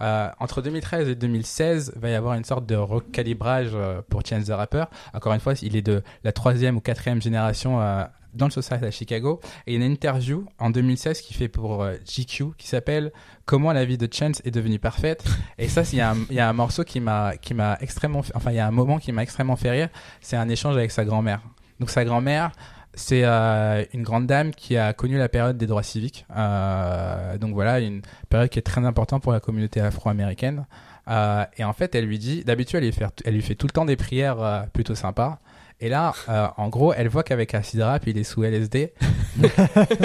entre 2013 et 2016, il va y avoir une sorte de recalibrage pour Chance the Rapper. Encore une fois, il est de la troisième ou quatrième génération dans le Society à Chicago. Et il y a une interview en 2016 qui fait pour GQ qui s'appelle comment la vie de Chance est devenue parfaite. Et ça, il y, a un, morceau qui m'a, extrêmement, enfin, il y a un moment qui m'a extrêmement fait rire. C'est un échange avec sa grand-mère. Donc, sa grand-mère, c'est euh, une grande dame qui a connu la période des droits civiques. Euh, donc voilà, une période qui est très importante pour la communauté afro-américaine. Euh, et en fait, elle lui dit, d'habitude, elle, elle lui fait tout le temps des prières euh, plutôt sympas. Et là, euh, en gros, elle voit qu'avec Acid Rap, il est sous LSD.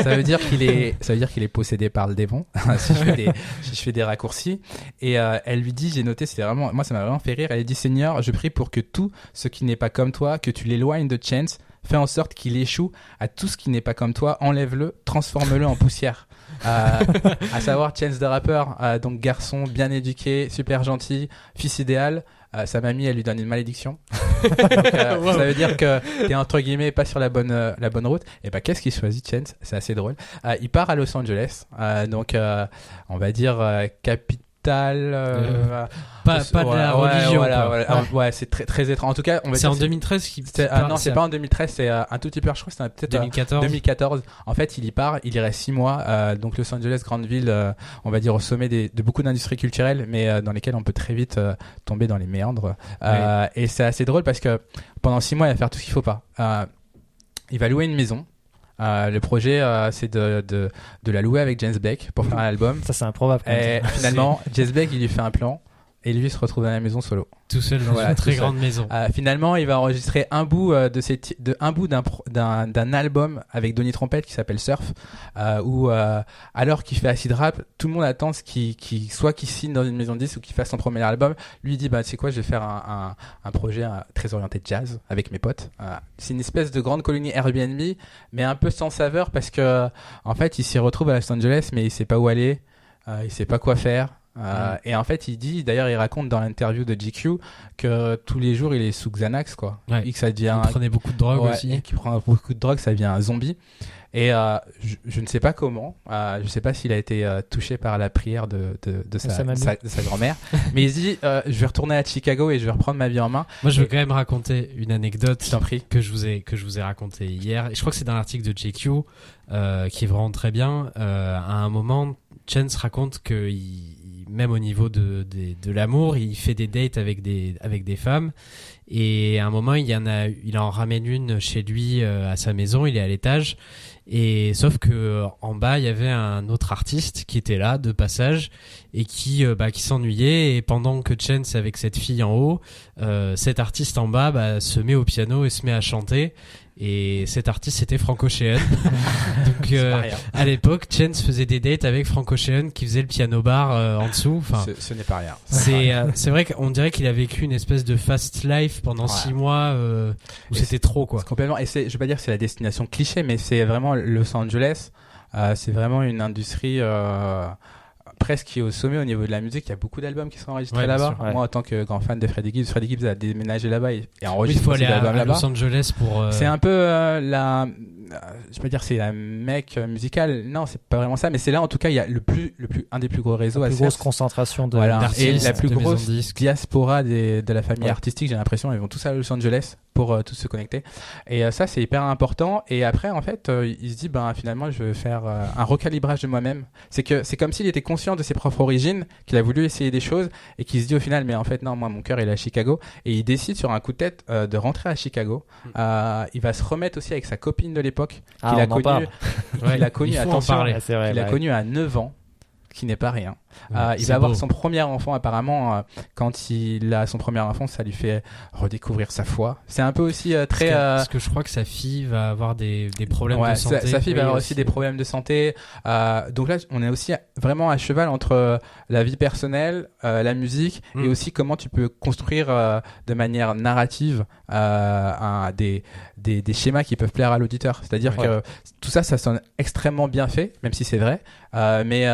ça veut dire qu'il est, ça veut dire qu'il est possédé par le démon. *laughs* si, je fais des, si je fais des raccourcis. Et euh, elle lui dit, j'ai noté, c'est vraiment, moi, ça m'a vraiment fait rire. Elle dit, Seigneur, je prie pour que tout ce qui n'est pas comme toi, que tu l'éloignes de Chance, fais en sorte qu'il échoue à tout ce qui n'est pas comme toi, enlève-le, transforme-le en poussière. Euh, à savoir Chance the Rapper, euh, donc garçon bien éduqué, super gentil, fils idéal. Euh, sa mamie, elle lui donne une malédiction. *laughs* Euh, ça veut dire que t'es entre guillemets pas sur la bonne euh, la bonne route. Et bah qu'est-ce qu'il choisit, Chance? C'est assez drôle. il part à Los Angeles, donc on va dire capitale euh, pas, pas de la religion. Voilà, ouais, c'est très, très étrange. En tout cas, C'est en 2013 qu'il. Ah, non, c'est pas en 2013, c'est euh, un tout petit peu, je crois que c'était peut-être 2014. 2014. En fait, il y part, il y reste six mois. Euh, donc Los Angeles, grande ville, on va dire au sommet des, de beaucoup d'industries culturelles, mais dans lesquelles on peut très vite tomber dans les méandres. Et c'est assez drôle parce que pendant six mois, il va faire tout ce qu'il faut pas. il va louer une maison euh, le projet, euh, c'est de, de, de, la louer avec James Beck pour faire un album. Ça, c'est improbable. Et finalement, *laughs* James Beck, il lui fait un plan et lui se retrouve à la maison solo. Tout seul dans une très grande maison. Euh, finalement, il va enregistrer un bout euh, de, de un bout d'un album avec Donny Trompette qui s'appelle Surf, euh, où euh, alors qu'il fait acid rap, tout le monde attend ce qui qui soit qu'il signe dans une maison de disques ou qu'il fasse son premier album. Lui il dit bah c'est quoi, je vais faire un un, un projet très orienté jazz avec mes potes. c'est une espèce de grande colonie Airbnb, mais un peu sans saveur parce que en fait il s'y retrouve à Los Angeles, mais il sait pas où aller, il sait pas quoi faire. Euh, et en fait, il dit, d'ailleurs, il raconte dans l'interview de GQ que tous les jours, il est sous Xanax, quoi. Et que ça devient. Il prenait beaucoup de drogue aussi. Qui prend beaucoup de drogue, ça devient un zombie. Et euh, je, je, ne sais pas comment, euh, je ne sais pas s'il a été euh, touché par la prière de, de, de, sa, sa, sa grand-mère, *laughs* mais il dit euh, je vais retourner à Chicago et je vais reprendre ma vie en main. Moi, je veux quand même raconter une anecdote que je vous ai que je vous ai raconté hier. Et je crois que c'est dans l'article de JQ qui est vraiment très bien. à un moment, Chance raconte que il, même au niveau de, de, de l'amour, il fait des dates avec des, avec des femmes. Et à un moment, il y en a, il en ramène une chez lui euh, à sa maison. Il est à l'étage. Et sauf que en bas, il y avait un autre artiste qui était là de passage et qui, euh, bah, qui s'ennuyait. Et pendant que Chance avec cette fille en haut, euh, cet artiste en bas bah, se met au piano et se met à chanter. Et cet artiste c'était Franco Ocean. *laughs* Donc euh, à l'époque, Chance faisait des dates avec Franco Ocean qui faisait le piano bar euh, en dessous. Enfin, ce, n'est pas rien. C'est euh, c'est vrai qu'on dirait qu'il a vécu une espèce de fast life pendant six mois où c'était trop quoi. Complètement. Et c'est, je vais pas dire que c'est la destination cliché, mais c'est vraiment Los Angeles. c'est vraiment une industrie presque au sommet au niveau de la musique. Il y a beaucoup d'albums qui sont enregistrés là-bas. Moi, en tant que grand fan de Freddie Gibbs, Freddie Gibbs a déménagé là-bas et, enregistré oui, il faut aller à, Los Angeles pour. Euh, c'est un peu euh, la, je peux dire c'est la mec musicale. Non, c'est pas vraiment ça, mais c'est là en tout cas il y a le plus, le plus, un des plus gros réseaux. La plus grosse concentration de. Voilà. Et la plus grosse diaspora des, de la famille artistique. J'ai l'impression ils vont tous à Los Angeles pour euh, tous se connecter. Et euh, ça, c'est hyper important. Et après, en fait, euh, il se dit, ben finalement, je vais faire un recalibrage de moi-même. C'est que c'est comme s'il était conscient de ses propres origines, qu'il a voulu essayer des choses, et qu'il se dit au final, mais en fait, non, moi, mon cœur, il est à Chicago. Et il décide sur un coup de tête de rentrer à Chicago. Hmm. il va se remettre aussi avec sa copine de l'époque, ah, qu'il a connue, *laughs* qu'il a connu, attention, qu'il a connu à 9 ans qui n'est pas rien. Euh, il va avoir son premier enfant apparemment. Euh, quand il a son premier enfant, ça lui fait redécouvrir sa foi. C'est un peu aussi euh, très. Parce que, je crois que sa fille va avoir des, des problèmes de santé. Sa, fille va avoir aussi, des problèmes de santé. donc là, on est aussi vraiment à cheval entre la vie personnelle, la musique et mm. aussi comment tu peux construire de manière narrative un, des, des, des, schémas qui peuvent plaire à l'auditeur. C'est-à-dire que tout ça, ça sonne extrêmement bien fait, même si c'est vrai. mais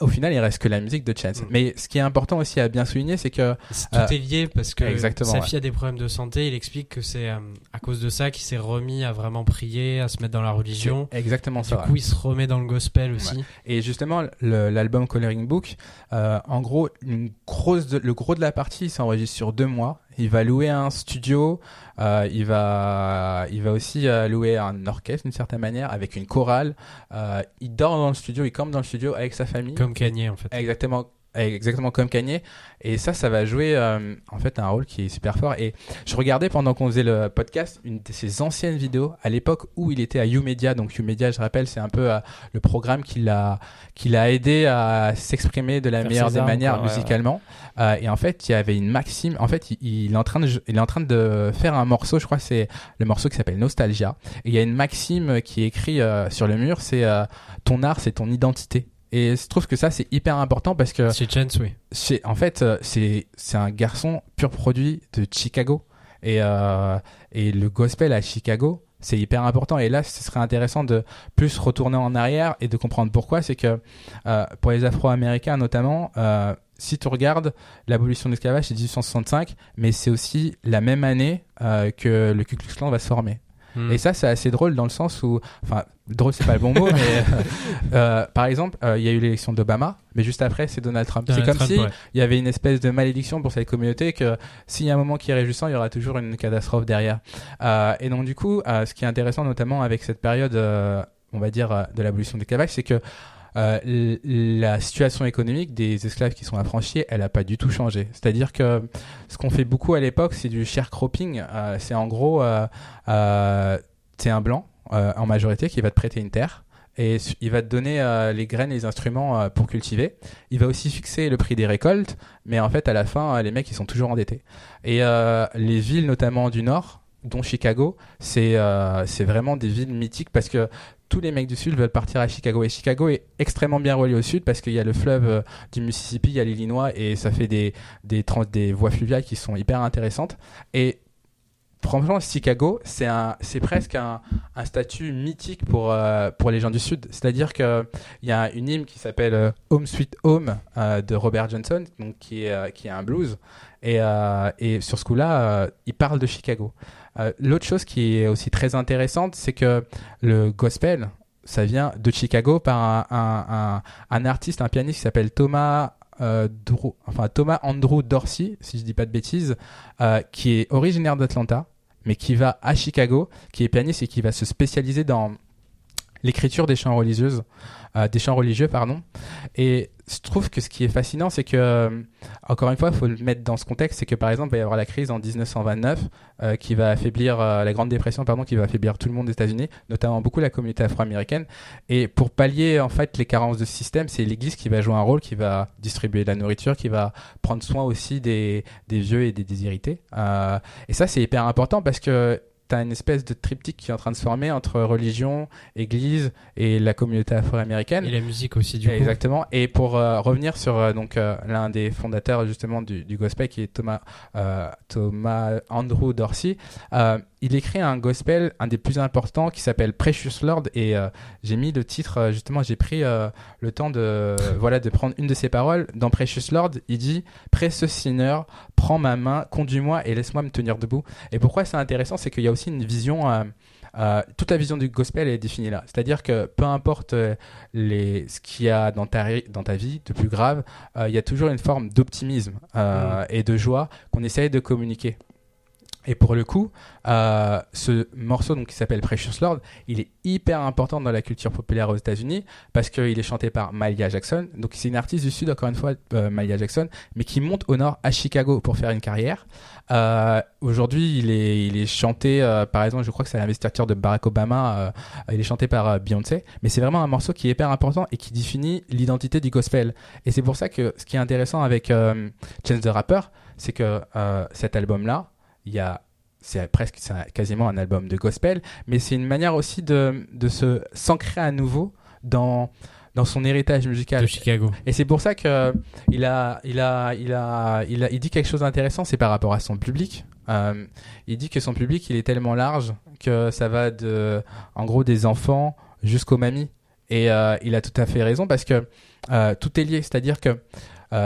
au, final, il reste que la musique de Chance. Mm. Mais ce qui est important aussi à bien souligner, c'est que tout euh, est lié parce que sa fille a des problèmes de santé. Il explique que c'est euh, à cause de ça qu'il s'est remis à vraiment prier, à se mettre dans la religion. Exactement ça. Du coup, il se remet dans le gospel aussi. Et justement, l'album Coloring Book, euh, en gros, une grosse le gros de la partie s'enregistre sur deux mois il va louer un studio, euh, il va, il va aussi euh, louer un orchestre d'une certaine manière avec une chorale. Euh, il dort dans le studio, il campe dans le studio avec sa famille. Comme Kanye en fait. Exactement exactement comme Kanye. Et ça ça va jouer euh, en fait un rôle qui est super fort. Et je regardais pendant qu'on faisait le podcast une de ses anciennes vidéos à l'époque où il était à YouMedia donc YouMedia je rappelle c'est un peu euh, le programme qui l'a qui l'a aidé à s'exprimer de la meilleure des manières musicalement. Euh, et en fait il y avait une maxime. En fait il, est en train de il est en train de faire un morceau je crois c'est le morceau qui s'appelle Nostalgia. Et il y a une maxime qui est écrit sur le mur c'est ton art c'est ton identité et je trouve que ça, c'est hyper important parce que. C'est Chance, oui. C'est, en fait, euh, c'est, c'est un garçon pur produit de Chicago. Et, euh, et le gospel à Chicago, c'est hyper important. Et là, ce serait intéressant de plus retourner en arrière et de comprendre pourquoi. C'est que euh, pour les Afro-Américains notamment, euh, si tu regardes l'abolition de l'esclavage, c'est 1865, mais c'est aussi la même année euh, que le Ku Klux Klan va se former. Hmm. Et ça, c'est assez drôle dans le sens où, enfin, drôle, c'est pas le bon mot, mais *laughs* euh, euh, par exemple, euh, il y a eu l'élection d'Obama, mais juste après, c'est Donald Trump. C'est comme si il y avait une espèce de malédiction pour cette communauté que s'il y a un moment qui est réjouissant, il y aura toujours une catastrophe derrière. et donc, du coup, ce qui est intéressant, notamment avec cette période, on va dire, de l'abolition des cavages, c'est que euh, la situation économique des esclaves qui sont affranchis, elle n'a pas du tout changé. C'est-à-dire que ce qu'on fait beaucoup à l'époque, c'est du sharecropping. Euh, c'est en gros, euh, euh c'est un blanc en majorité qui va te prêter une terre et il va te donner les graines et les instruments pour cultiver. Il va aussi fixer le prix des récoltes, mais en fait à la fin les mecs ils sont toujours endettés. Et les villes notamment du nord, dont Chicago, c'est vraiment des villes mythiques parce que tous les mecs du sud veulent partir à Chicago. Et Chicago est extrêmement bien relié au sud parce qu'il y a le fleuve euh, du Mississippi, il y a l'Illinois et ça fait des, des, des voies fluviales qui sont hyper intéressantes. Et franchement, Chicago, c'est presque un, statut mythique pour euh, pour les gens du Sud. C'est-à-dire que il y a une hymne qui s'appelle euh, Home Sweet Home de Robert Johnson, donc qui est un blues. Et, sur ce coup-là, il parle de Chicago. Euh, l'autre chose qui est aussi très intéressante, c'est que le gospel, ça vient de Chicago par un, artiste, un pianiste qui s'appelle Thomas euh, Andrew Dorsey, si je dis pas de bêtises, euh, qui est originaire d'Atlanta, mais qui va à Chicago, qui est pianiste et qui va se spécialiser dans l'écriture des chants religieuses, des chants religieux, pardon. Et je trouve que ce qui est fascinant, c'est que, euh, encore une fois, il faut le mettre dans ce contexte, c'est que par exemple, il va y avoir la crise en 1929 euh, qui va affaiblir, euh, la Grande Dépression, pardon, qui va affaiblir tout le monde des États-Unis, notamment beaucoup la communauté afro-américaine. Et pour pallier en fait les carences de ce système, c'est l'Église qui va jouer un rôle, qui va distribuer de la nourriture, qui va prendre soin aussi des, des vieux et des déshérités. et ça, c'est hyper important parce que tu une espèce de triptyque qui est en train de se former entre religion, église et la communauté afro-américaine. Et la musique aussi, du coup. Exactement. Et pour euh, revenir sur euh, donc euh, l'un des fondateurs justement du, du, gospel, qui est Thomas, Thomas Andrew Dorsey, il écrit un gospel, un des plus importants, qui s'appelle Precious Lord. Et euh, j'ai mis le titre, euh, justement, j'ai pris le temps de, *laughs* voilà, de prendre une de ses paroles. Dans Precious Lord, il dit Precious Sinner, prends ma main, conduis-moi et laisse-moi me tenir debout. Et pourquoi c'est intéressant C'est qu'il y a aussi une vision. toute la vision du gospel est définie là. C'est-à-dire que peu importe les, ce qu'il y a dans ta, dans ta vie de plus grave, il y a toujours une forme d'optimisme mm. et de joie qu'on essaye de communiquer. Et pour le coup, euh, ce morceau donc, qui s'appelle Precious Lord, il est hyper important dans la culture populaire aux États-Unis parce qu'il est chanté par Malia Jackson. Donc c'est une artiste du Sud, encore une fois, euh, Malia Jackson, mais qui monte au nord à Chicago pour faire une carrière. Euh, Aujourd'hui, il est, il est chanté, euh, par exemple, je crois que c'est l'investiture de Barack Obama, euh, il est chanté par Beyoncé, mais c'est vraiment un morceau qui est hyper important et qui définit l'identité du gospel. Et c'est pour ça que ce qui est intéressant avec Chance the Rapper, c'est que cet album-là, il y a c'est presque c'est quasiment un album de gospel, mais c'est une manière aussi de, de se s'ancrer à nouveau dans dans son héritage musical de Chicago. Et c'est pour ça que il a il a il a il a il dit quelque chose d'intéressant, c'est par rapport à son public. Euh, il dit que son public il est tellement large que ça va de en gros des enfants jusqu'aux mamies. Et euh, il a tout à fait raison parce que euh, tout est lié, c'est-à-dire que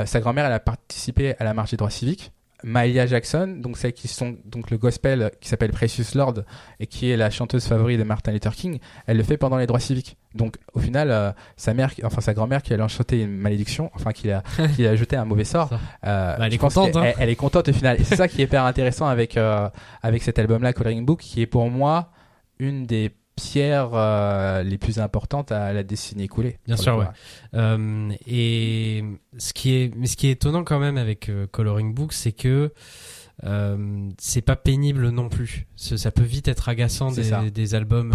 sa grand-mère elle a participé à la marche des droits civiques Malia Jackson, donc celle qui sont donc le gospel qui s'appelle Precious Lord et qui est la chanteuse favorite de Martin Luther King, elle le fait pendant les droits civiques. Donc au final, euh, sa mère, enfin sa grand-mère qui allait chanter une malédiction, enfin qui a *laughs* qui a jeté un mauvais sort, euh, bah, elle est contente. Hein. Elle, est contente au final. Et c'est ça qui est hyper intéressant avec euh, avec cet album-là, Coloring Book, qui est pour moi une des pierres euh, les plus importantes à la décennie écoulée. Bien sûr, ouais. Euh, et ce qui est, mais ce qui est étonnant quand même avec euh, Coloring Book, c'est que c'est pas pénible non plus. Ça peut vite être agaçant des, des, albums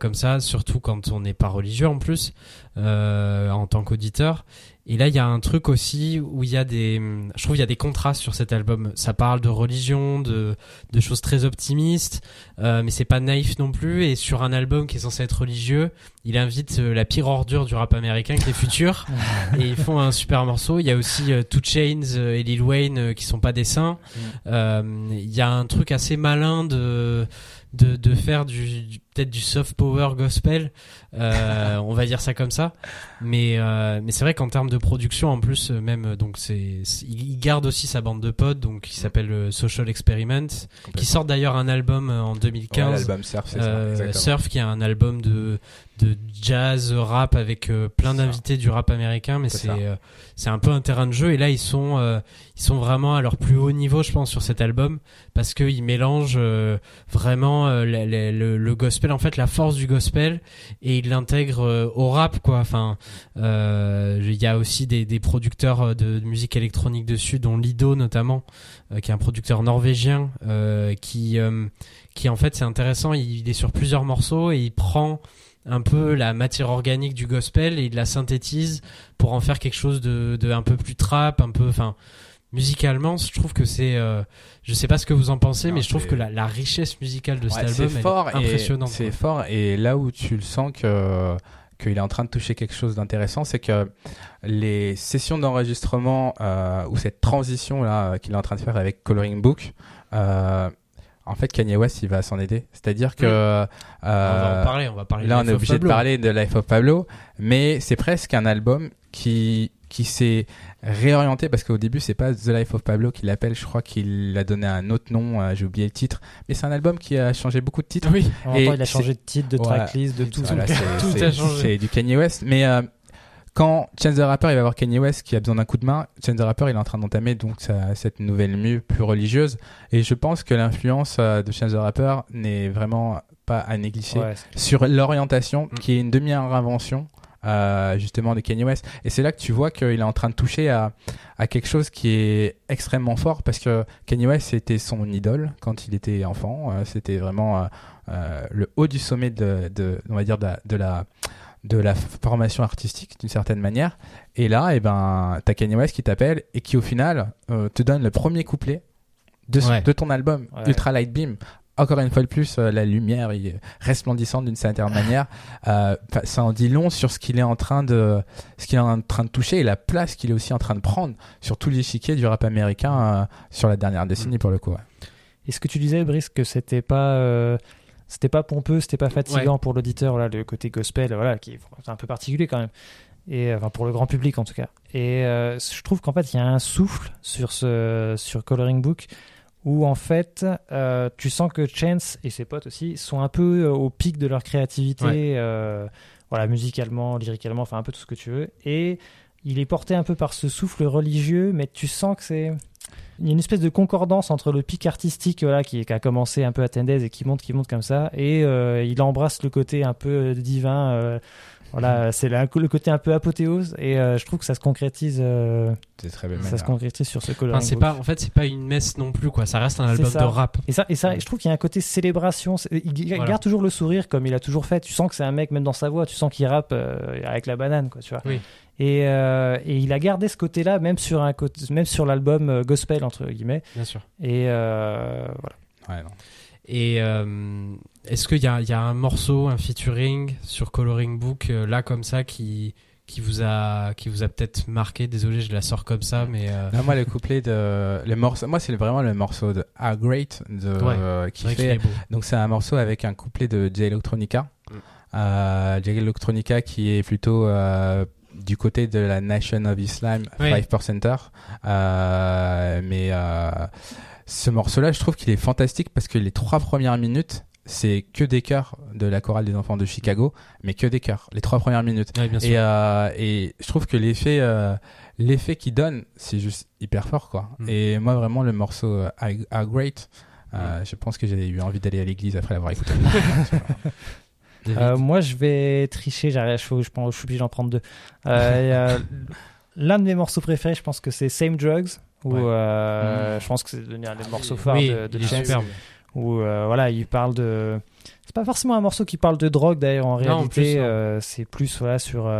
comme ça, surtout quand on n'est pas religieux en plus, en tant qu'auditeur. Et là, il y a un truc aussi où il y a des, je trouve, il y a des contrastes sur cet album. Ça parle de religion, de, de choses très optimistes, euh, mais c'est pas naïf non plus. Et sur un album qui est censé être religieux, il invite euh, la pire ordure du rap américain, qui est Future, *laughs* et ils font un super morceau. Il y a aussi euh, Two Chains euh, et Lil Wayne qui sont pas des saints. Mm. Il y a un truc assez malin de de, de faire du, peut-être du soft power gospel, euh, on va dire ça comme ça. Mais euh, mais c'est vrai qu'en termes de production, en plus, euh, même donc c'est il garde aussi sa bande de potes, donc qui s'appelle Social Experiment, qui sort d'ailleurs un album en 2015. l'album Surf, ça, Surf, qui est un album de de jazz rap avec plein d'invités du rap américain, mais c'est c'est un peu un terrain de jeu. Et là, ils sont ils sont vraiment à leur plus haut niveau, je pense, sur cet album, parce qu'ils mélangent vraiment le, le gospel en fait la force du gospel et il l'intègre euh, au rap quoi. Enfin euh, il y a aussi des, producteurs euh, de, musique électronique dessus dont Lido notamment qui est un producteur norvégien qui qui en fait c'est intéressant. Il, est sur plusieurs morceaux et il prend un peu la matière organique du gospel et il la synthétise pour en faire quelque chose de, de un peu plus trap un peu enfin musicalement, je trouve que c'est. Euh, je sais pas ce que vous en pensez, mais je trouve que la, richesse musicale de cet album est, impressionnante. C'est fort, et là où tu le sens que qu'il est en train de toucher quelque chose d'intéressant, c'est que les sessions d'enregistrement euh, ou cette transition là qu'il est en train de faire avec Coloring Book. Euh, en fait, Kanye West, il va s'en aider. C'est-à-dire que euh, on va en parler. On va parler. Là, on est obligé de parler de Life of Pablo, mais c'est presque un album qui qui s'est réorienté parce qu'au début c'est pas The Life of Pablo qu'il l'appelle, je crois qu'il a donné un autre nom, euh, j'ai oublié le titre, mais c'est un album qui a changé beaucoup de titres. Oui, et il a changé de titre, de tracklist, de tout. *laughs* tout, a changé. C'est du Kanye West, mais euh, quand Chance the Rapper il va voir Kanye West qui a besoin d'un coup de main, Chance the Rapper il est en train d'entamer donc cette nouvelle mue plus religieuse et je pense que l'influence euh, de Chance the Rapper n'est vraiment pas à négliger sur l'orientation mm. qui est une demi-invention euh, justement de Kanye West. Et c'est là que tu vois qu'il est en train de toucher à, à quelque chose qui est extrêmement fort parce que Kanye West c'était son idole quand il était enfant. Euh, c'était vraiment euh, le haut du sommet de, de on va dire de, de la de la formation artistique d'une certaine manière. Et là, et eh ben, t'as Kanye West qui t'appelle et qui au final te donne le premier couplet de, de ton album Ultra Light Beam encore une fois de plus, euh, la lumière est resplendissante d'une certaine *laughs* manière. Euh, ça en dit long sur ce qu'il est en train de, ce qu'il est en train de toucher et la place qu'il est aussi en train de prendre sur tout l'échiquier du rap américain euh, sur la dernière décennie pour le coup. Et ce que tu disais, Brice, que c'était pas c'était pas pompeux, c'était pas fatigant pour l'auditeur, voilà, le côté gospel, voilà, qui est un peu particulier quand même. Et enfin pour le grand public en tout cas. Et je trouve qu'en fait il y a un souffle sur ce sur Coloring Book où en fait euh, tu sens que Chance et ses potes aussi sont un peu euh, au pic de leur créativité, euh, voilà, musicalement, lyricalement, enfin un peu tout ce que tu veux. Et il est porté un peu par ce souffle religieux, mais tu sens que c'est il y a une espèce de concordance entre le pic artistique voilà, qui, a commencé un peu à Tendez et qui monte, qui monte comme ça, et il embrasse le côté un peu divin voilà, c'est le côté un peu apothéose et euh, je trouve que ça se concrétise. Euh, très bien. Ça se concrétise sur ce coloring c'est pas, en fait, c'est pas une messe non plus quoi. Ça reste un album de rap. Et ça, et ça, je trouve qu'il y a un côté célébration. Il garde toujours le sourire comme il a toujours fait. Tu sens que c'est un mec même dans sa voix. Tu sens qu'il rappe euh, avec la banane quoi. Tu vois. Oui. Et, et, il a gardé ce côté-là même sur un côté, même sur l'album gospel entre guillemets. Bien sûr. Et voilà. Ouais, non. Et euh, est-ce qu'il y a, y a, un morceau, un featuring sur Coloring Book euh, là comme ça qui qui vous a qui vous a peut-être marqué? Désolé, je la sors comme ça, mais euh... non, moi le couplet de les morceaux, moi c'est vraiment le morceau de A Great de euh, qui fait. Donc c'est un morceau avec un couplet de J Electronica. Mm. Euh, J Electronica qui est plutôt du côté de la Nation of Islam, oui. 5%. Euh, mais ce morceau-là, je trouve qu'il est fantastique parce que les trois premières minutes, c'est que des chœurs de la chorale des enfants de Chicago, mais que des chœurs, les trois premières minutes. et, euh, et je trouve que l'effet, euh, l'effet qu'il donne, c'est juste hyper fort, quoi. Mm. Et moi, vraiment, le morceau A, Great, euh, mm. je pense que j'ai eu envie d'aller à l'église après l'avoir écouté. *laughs* *laughs* moi, je vais tricher, j'arrive, je, je, je suis obligé d'en prendre deux. *laughs* L'un de mes morceaux préférés, je pense que c'est Same Drugs où euh, mm. je pense que c'est devenu un des morceaux phares de, de superbe. Où euh, voilà, il parle de. C'est pas forcément un morceau qui parle de drogue d'ailleurs en réalité, euh, c'est plus voilà sur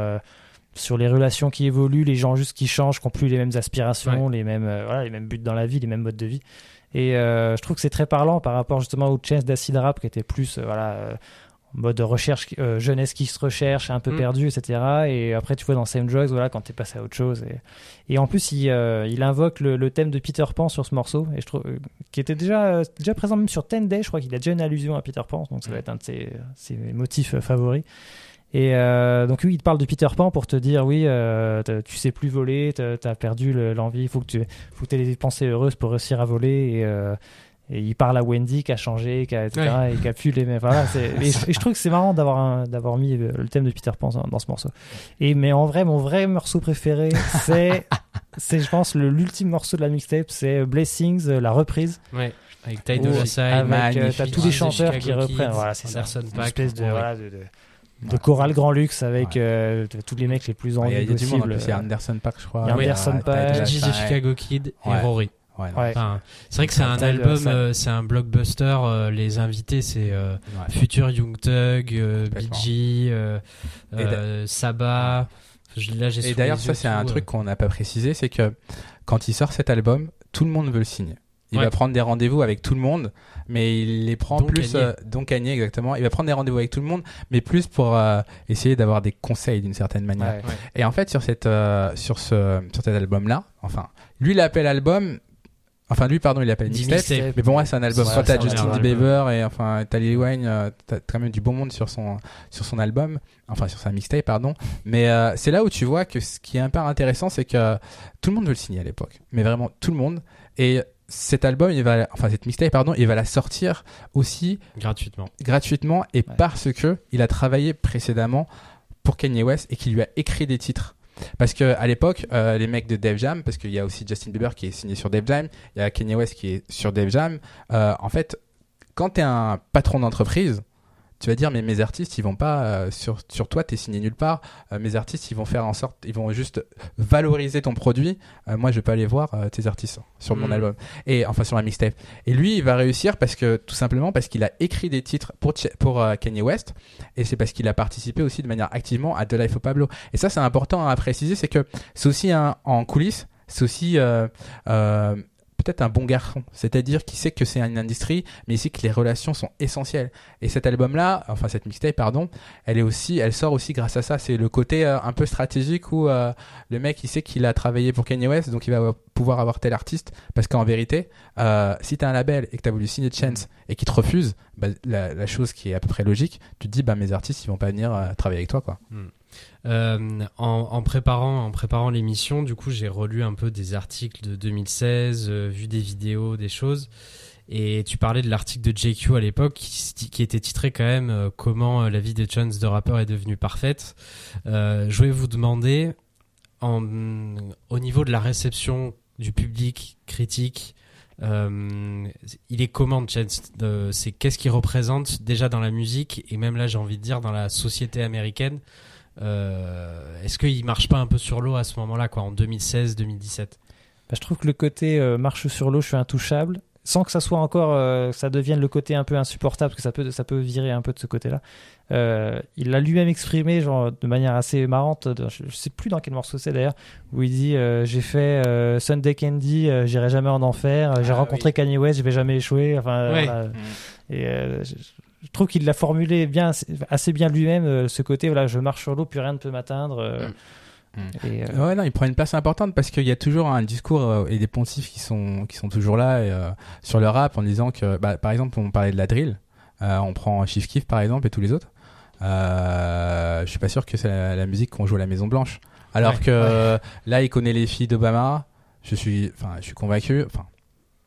sur les relations qui évoluent, les gens juste qui changent, qui n'ont plus les mêmes aspirations, les mêmes voilà, les mêmes buts dans la vie, les mêmes modes de vie. Et je trouve que c'est très parlant par rapport justement au Chance d'Acid Rap qui était plus voilà mode de recherche euh, jeunesse qui se recherche un peu mm. perdu etc et après tu vois dans Same Drugs voilà quand t'es passé à autre chose et, et en plus il, euh, il invoque le, thème de Peter Pan sur ce morceau et je trouve euh, qui était déjà déjà présent même sur Ten Day je crois qu'il a déjà une allusion à Peter Pan donc ça va mm. être un de ses, ses motifs favoris et donc oui, il te parle de Peter Pan pour te dire oui, tu sais plus voler, t'as perdu l'envie, il faut que tu faut que aies des pensées heureuses pour réussir à voler. Et, et il parle à Wendy qui a changé, qui a, etc., et qui a pu les Voilà, et, *laughs* je, trouve que c'est marrant d'avoir d'avoir mis le thème de Peter Pan dans, ce morceau. Et mais en vrai, mon vrai morceau préféré, c'est *laughs* c'est je pense l'ultime morceau de la mixtape, c'est Blessings, la reprise. Ouais. Avec Ty Dolla Avec euh, t'as tous les chanteurs qui reprennent. Voilà, c'est ça. Une espèce de, voilà, de, de chorale grand luxe avec euh, tous les mecs les plus en Il y a du monde il y a Anderson Paak je crois. Il y a Anderson Paak, Chicago Kid et Rory. C'est vrai que c'est un album, euh, c'est un blockbuster. Euh, les invités, c'est euh, Future Young Thug, BG, Saba. et d'ailleurs, ça, c'est un truc qu'on n'a pas précisé, c'est que quand il sort cet album, tout le monde veut le signer. Il va prendre des rendez-vous avec tout le monde, mais il les prend plus donc Kanye exactement. Il va prendre des rendez-vous avec tout le monde, mais plus pour essayer d'avoir des conseils d'une certaine manière. Et en fait, sur cette sur ce sur cet album là, enfin, lui il l'appelle album, Enfin, lui, pardon, il l'appelle mixtape. Mais bon, ouais, c'est un album. Soit t'as Justin Bieber et enfin t'as Lil Wayne, euh, t'as quand même du bon monde sur son sur son album, enfin sur sa mixtape, pardon. Mais euh, c'est là où tu vois que ce qui est un peu intéressant, c'est que tout le monde veut le signer à l'époque, mais vraiment tout le monde. Et cet album, il va, enfin cette mixtape, pardon, il va la sortir aussi gratuitement, gratuitement, et parce que il a travaillé précédemment pour Kanye West et qu'il lui a écrit des titres. Parce que à l'époque, euh, les mecs de Def Jam, parce qu'il y a aussi Justin Bieber qui est signé sur Def Jam, il y a Kanye West qui est sur Def Jam. Euh, en fait, quand tu es un patron d'entreprise, tu vas dire mais mes artistes ils vont pas euh, sur sur toi t'es signé nulle part. Euh, mes artistes ils vont faire en sorte ils vont juste valoriser ton produit. Euh, moi je vais pas aller voir tes artistes sur mon mm. album. Et enfin sur la mixtape. Et lui il va réussir parce que tout simplement parce qu'il a écrit des titres pour pour Kanye West. Et c'est parce qu'il a participé aussi de manière activement à The Life of Pablo. Et ça c'est important à préciser c'est que c'est aussi un, en coulisses c'est aussi peut-être un bon garçon. C'est-à-dire qu'il sait que c'est une industrie, mais il sait que les relations sont essentielles. Et cet album-là, enfin cette mixtape, pardon, elle est aussi, elle sort aussi grâce à ça. C'est le côté euh, un peu stratégique où euh, le mec il sait qu'il a travaillé pour Kanye West, donc il va pouvoir avoir tel artiste. Parce qu'en vérité, euh, si t'as un label et que t'as voulu signer Chance et qu'il te refuse, bah, la, chose qui est à peu près logique, tu te dis bah mes artistes ils vont pas venir travailler avec toi quoi. Hmm. Euh, en, préparant en préparant l'émission, du coup, j'ai relu un peu des articles de 2016, euh, vu des vidéos, des choses. Et tu parlais de l'article de JQ à l'époque qui, était titré quand même euh, comment la vie de Chance de rappeur est devenue parfaite. je voulais vous demander au niveau de la réception du public critique. il est comment Chance C'est qu'est-ce qu'il représente déjà dans la musique? Et même là j'ai envie de dire dans la société américaine est-ce qu'il marche pas un peu sur l'eau à ce moment-là, quoi, en 2016-2017 bah, Je trouve que le côté euh, marche sur l'eau, je suis intouchable, sans que ça soit encore, euh, ça devienne le côté un peu insupportable, parce que ça peut, ça peut virer un peu de ce côté-là. il l'a lui-même exprimé, genre de manière assez marrante. Je, sais plus dans quel morceau c'est d'ailleurs, où il dit j'ai fait Sunday Candy, j'irai jamais en enfer. J'ai ah rencontré Kanye West, je vais jamais échouer. Enfin, et je trouve qu'il l'a formulé bien, assez bien lui-même, euh, ce côté, voilà, je marche sur l'eau, plus rien ne peut m'atteindre. Euh, mm. Mm. Euh, ouais, non, il prend une place importante parce qu'il y a toujours un discours et des poncifs qui sont, qui sont toujours là sur le rap en disant que, bah, par exemple, on parlait de la drill, on prend Chief Keef par exemple et tous les autres. je suis pas sûr que c'est la, musique qu'on joue à la Maison Blanche. Alors que là, il connaît les filles d'Obama. Je suis, enfin, je suis convaincu. Enfin,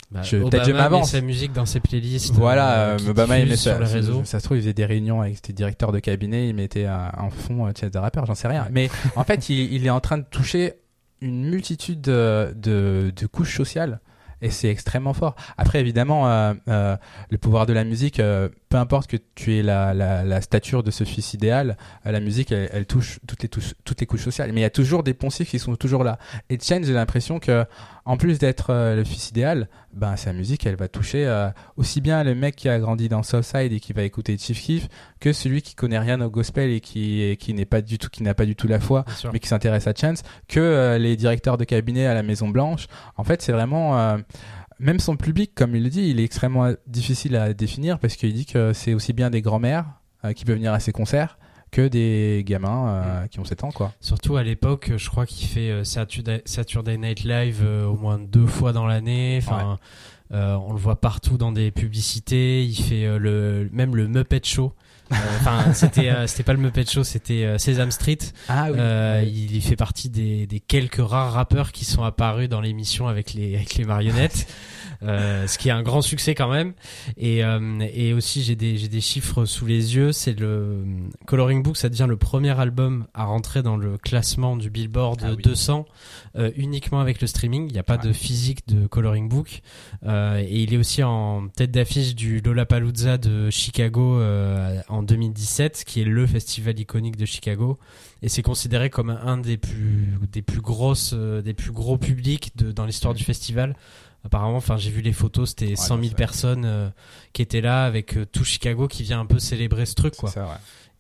bah, peut-être je m'avance. sa musique dans ses playlists. Voilà, euh, euh Obama il met ça, sur Ça se trouve, il faisait des réunions avec ses directeurs de cabinet, il mettait en fond euh, de rappeurs, j'en sais rien. Mais *laughs* en fait, il, il, est en train de toucher une multitude de, de, de couches sociales et c'est extrêmement fort. Après, évidemment, euh, euh, le pouvoir de la musique, euh, peu importe que tu aies la, la, la stature de ce fils idéal, euh, la musique, elle, elle touche toutes les, touches, toutes les couches sociales. Mais il y a toujours des poncifs qui sont toujours là. Et Chen, j'ai l'impression que, en plus d'être le fils idéal, ben sa musique, elle va toucher aussi bien le mec qui a grandi dans Southside et qui va écouter Chief Keef que celui qui connaît rien au gospel et qui, qui n'est pas du tout, qui n'a pas du tout la foi, mais qui s'intéresse à Chance, que les directeurs de cabinet à la Maison Blanche. En fait, c'est vraiment même son public, comme il le dit, il est extrêmement difficile à définir parce qu'il dit que c'est aussi bien des grands-mères euh, qui peuvent venir à ses concerts que des gamins euh, qui ont 7 ans quoi. Surtout à l'époque, je crois qu'il fait euh, Saturday, Night Live au moins deux fois dans l'année. Enfin, on le voit partout dans des publicités. Il fait le même le Muppet Show. Enfin, c'était c'était pas le Muppet Show, c'était Sesame Street. Ah oui. Il fait partie des, des quelques rares rappeurs qui sont apparus dans l'émission avec les avec les marionnettes. *laughs* Euh, ce qui est un grand succès quand même. Et, euh, et aussi, j'ai des, j'ai des chiffres sous les yeux. C'est le Coloring Book, ça devient le premier album à rentrer dans le classement du Billboard 200 ah euh, uniquement avec le streaming. Il n'y a pas de physique de Coloring Book. et il est aussi en tête d'affiche du Lollapalooza de Chicago en 2017, qui est le festival iconique de Chicago et c'est considéré comme un des plus des plus grosses des plus gros publics de, dans l'histoire du festival apparemment, enfin, j'ai vu les photos, c'était 100 000 personnes euh, qui étaient là avec euh, tout Chicago qui vient un peu célébrer ce truc, quoi.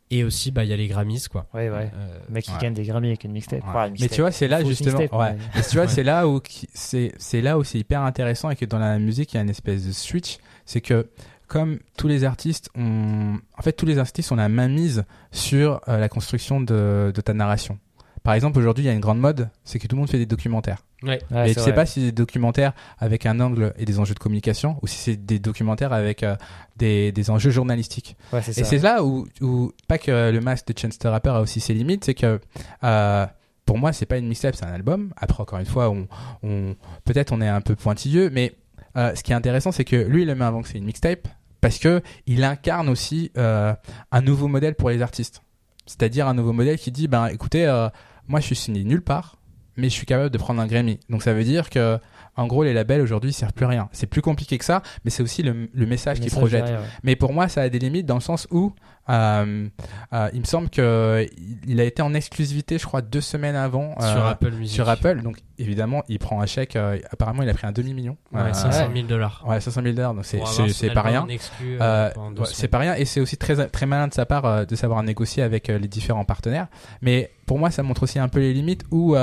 Et aussi, bah, il y a les Grammys, quoi. Ouais, ouais. Euh, le mec qui gagne des Grammys avec une mixtape. mais tu vois, c'est là justement. Ouais. mais tu vois, c'est là où c'est c'est là où c'est hyper intéressant et que dans la musique, il y a une espèce de switch, c'est que comme tous les artistes ont, en fait, tous les artistes ont la main mise sur la construction de, de ta narration. Par exemple, aujourd'hui, il y a une grande mode, c'est que tout le monde fait des documentaires. Ouais. et tu sais pas si c'est des documentaires avec un angle et des enjeux de communication ou si c'est des documentaires avec euh, des, des, enjeux journalistiques. Ouais, et c'est là où, où, pas que le masque de Chance the Rapper a aussi ses limites, c'est que euh, pour moi, c'est pas une mixtape, c'est un album. Après, encore une fois, on, on peut-être on est un peu pointilleux, mais euh, ce qui est intéressant, c'est que lui, il met avant que c'est une mixtape parce que il incarne aussi euh, un nouveau modèle pour les artistes. C'est-à-dire un nouveau modèle qui dit, ben écoutez, euh, moi, je suis signé nulle part, mais je suis capable de prendre un Grammy. Donc ça veut dire que en gros, les labels aujourd'hui servent plus à rien. C'est plus compliqué que ça, mais c'est aussi le, le message qu'ils projettent. Mais pour moi, ça a des limites dans le sens où euh, euh, il me semble que il a été en exclusivité, je crois, deux semaines avant euh, sur Apple Music. Sur Apple, donc évidemment, il prend un chèque. Euh, apparemment, il a pris un demi million. Ouais, 500 000 dollars. Ouais, 500 000 dollars. Donc c'est c'est pas rien. Euh, c'est pas rien, et c'est aussi très très malin de sa part de savoir négocier avec les différents partenaires. Mais pour moi, ça montre aussi un peu les limites où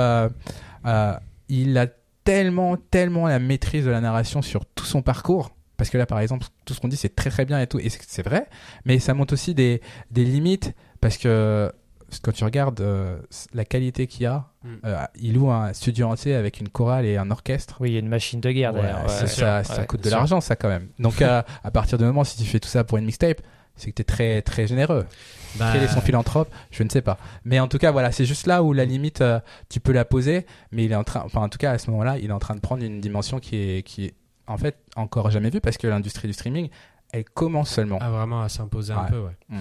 il a tellement, tellement la maîtrise de la narration sur tout son parcours. Parce que là, par exemple, tout ce qu'on dit, c'est très très bien et tout, et c'est vrai. Mais ça montre aussi des, des limites, parce que quand tu regardes euh, la qualité qu'il y a, mm. euh, il loue un studio entier avec une chorale et un orchestre. Oui, il y a une machine de guerre derrière. ça, ça coûte de l'argent, ça quand même. Donc à, partir du moment si tu fais tout ça pour une mixtape, c'est que tu es très très généreux. Bah... Quel est son philanthrope? Je ne sais pas. Mais en tout cas, voilà, c'est juste là où la limite, euh, tu peux la poser, mais il est en train, enfin en tout cas à ce moment-là, il est en train de prendre une dimension qui est, qui est en fait encore jamais vue parce que l'industrie du streaming, elle commence seulement. Ah, vraiment à s'imposer un peu, ouais. Mm.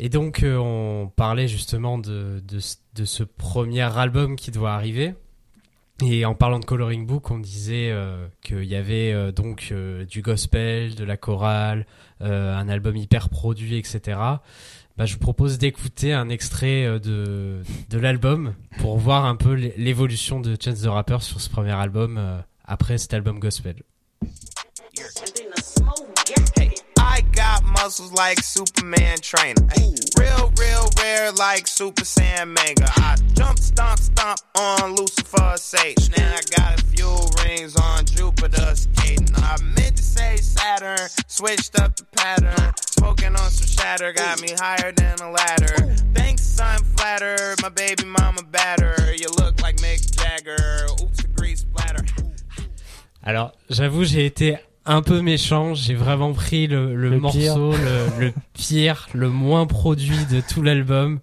Et donc, euh, on parlait justement de, de, de, ce premier album qui doit arriver. Et en parlant de Coloring Book, on disait euh, qu'il y avait donc du gospel, de la chorale, un album hyper produit, etc. Bah, je vous propose d'écouter un extrait de, de l'album pour voir un peu l'évolution de Chance the Rapper sur ce premier album après cet album gospel. Muscles like Superman trainer. Real, real rare like Super Saiyan manga. I jump, stomp, stomp on Lucifer Satan. Now I got a few rings on Jupiter skating. I meant to say Saturn, switched up the pattern. Smoking on some shatter, got me higher than a ladder. Thanks, son, flatter. My baby mama batter. You look like Mick Jagger. Oops, a grease splatter. Alors, j'avoue, j'ai été un peu méchant. J'ai vraiment pris le, le, morceau le, le, pire, le moins produit de tout l'album,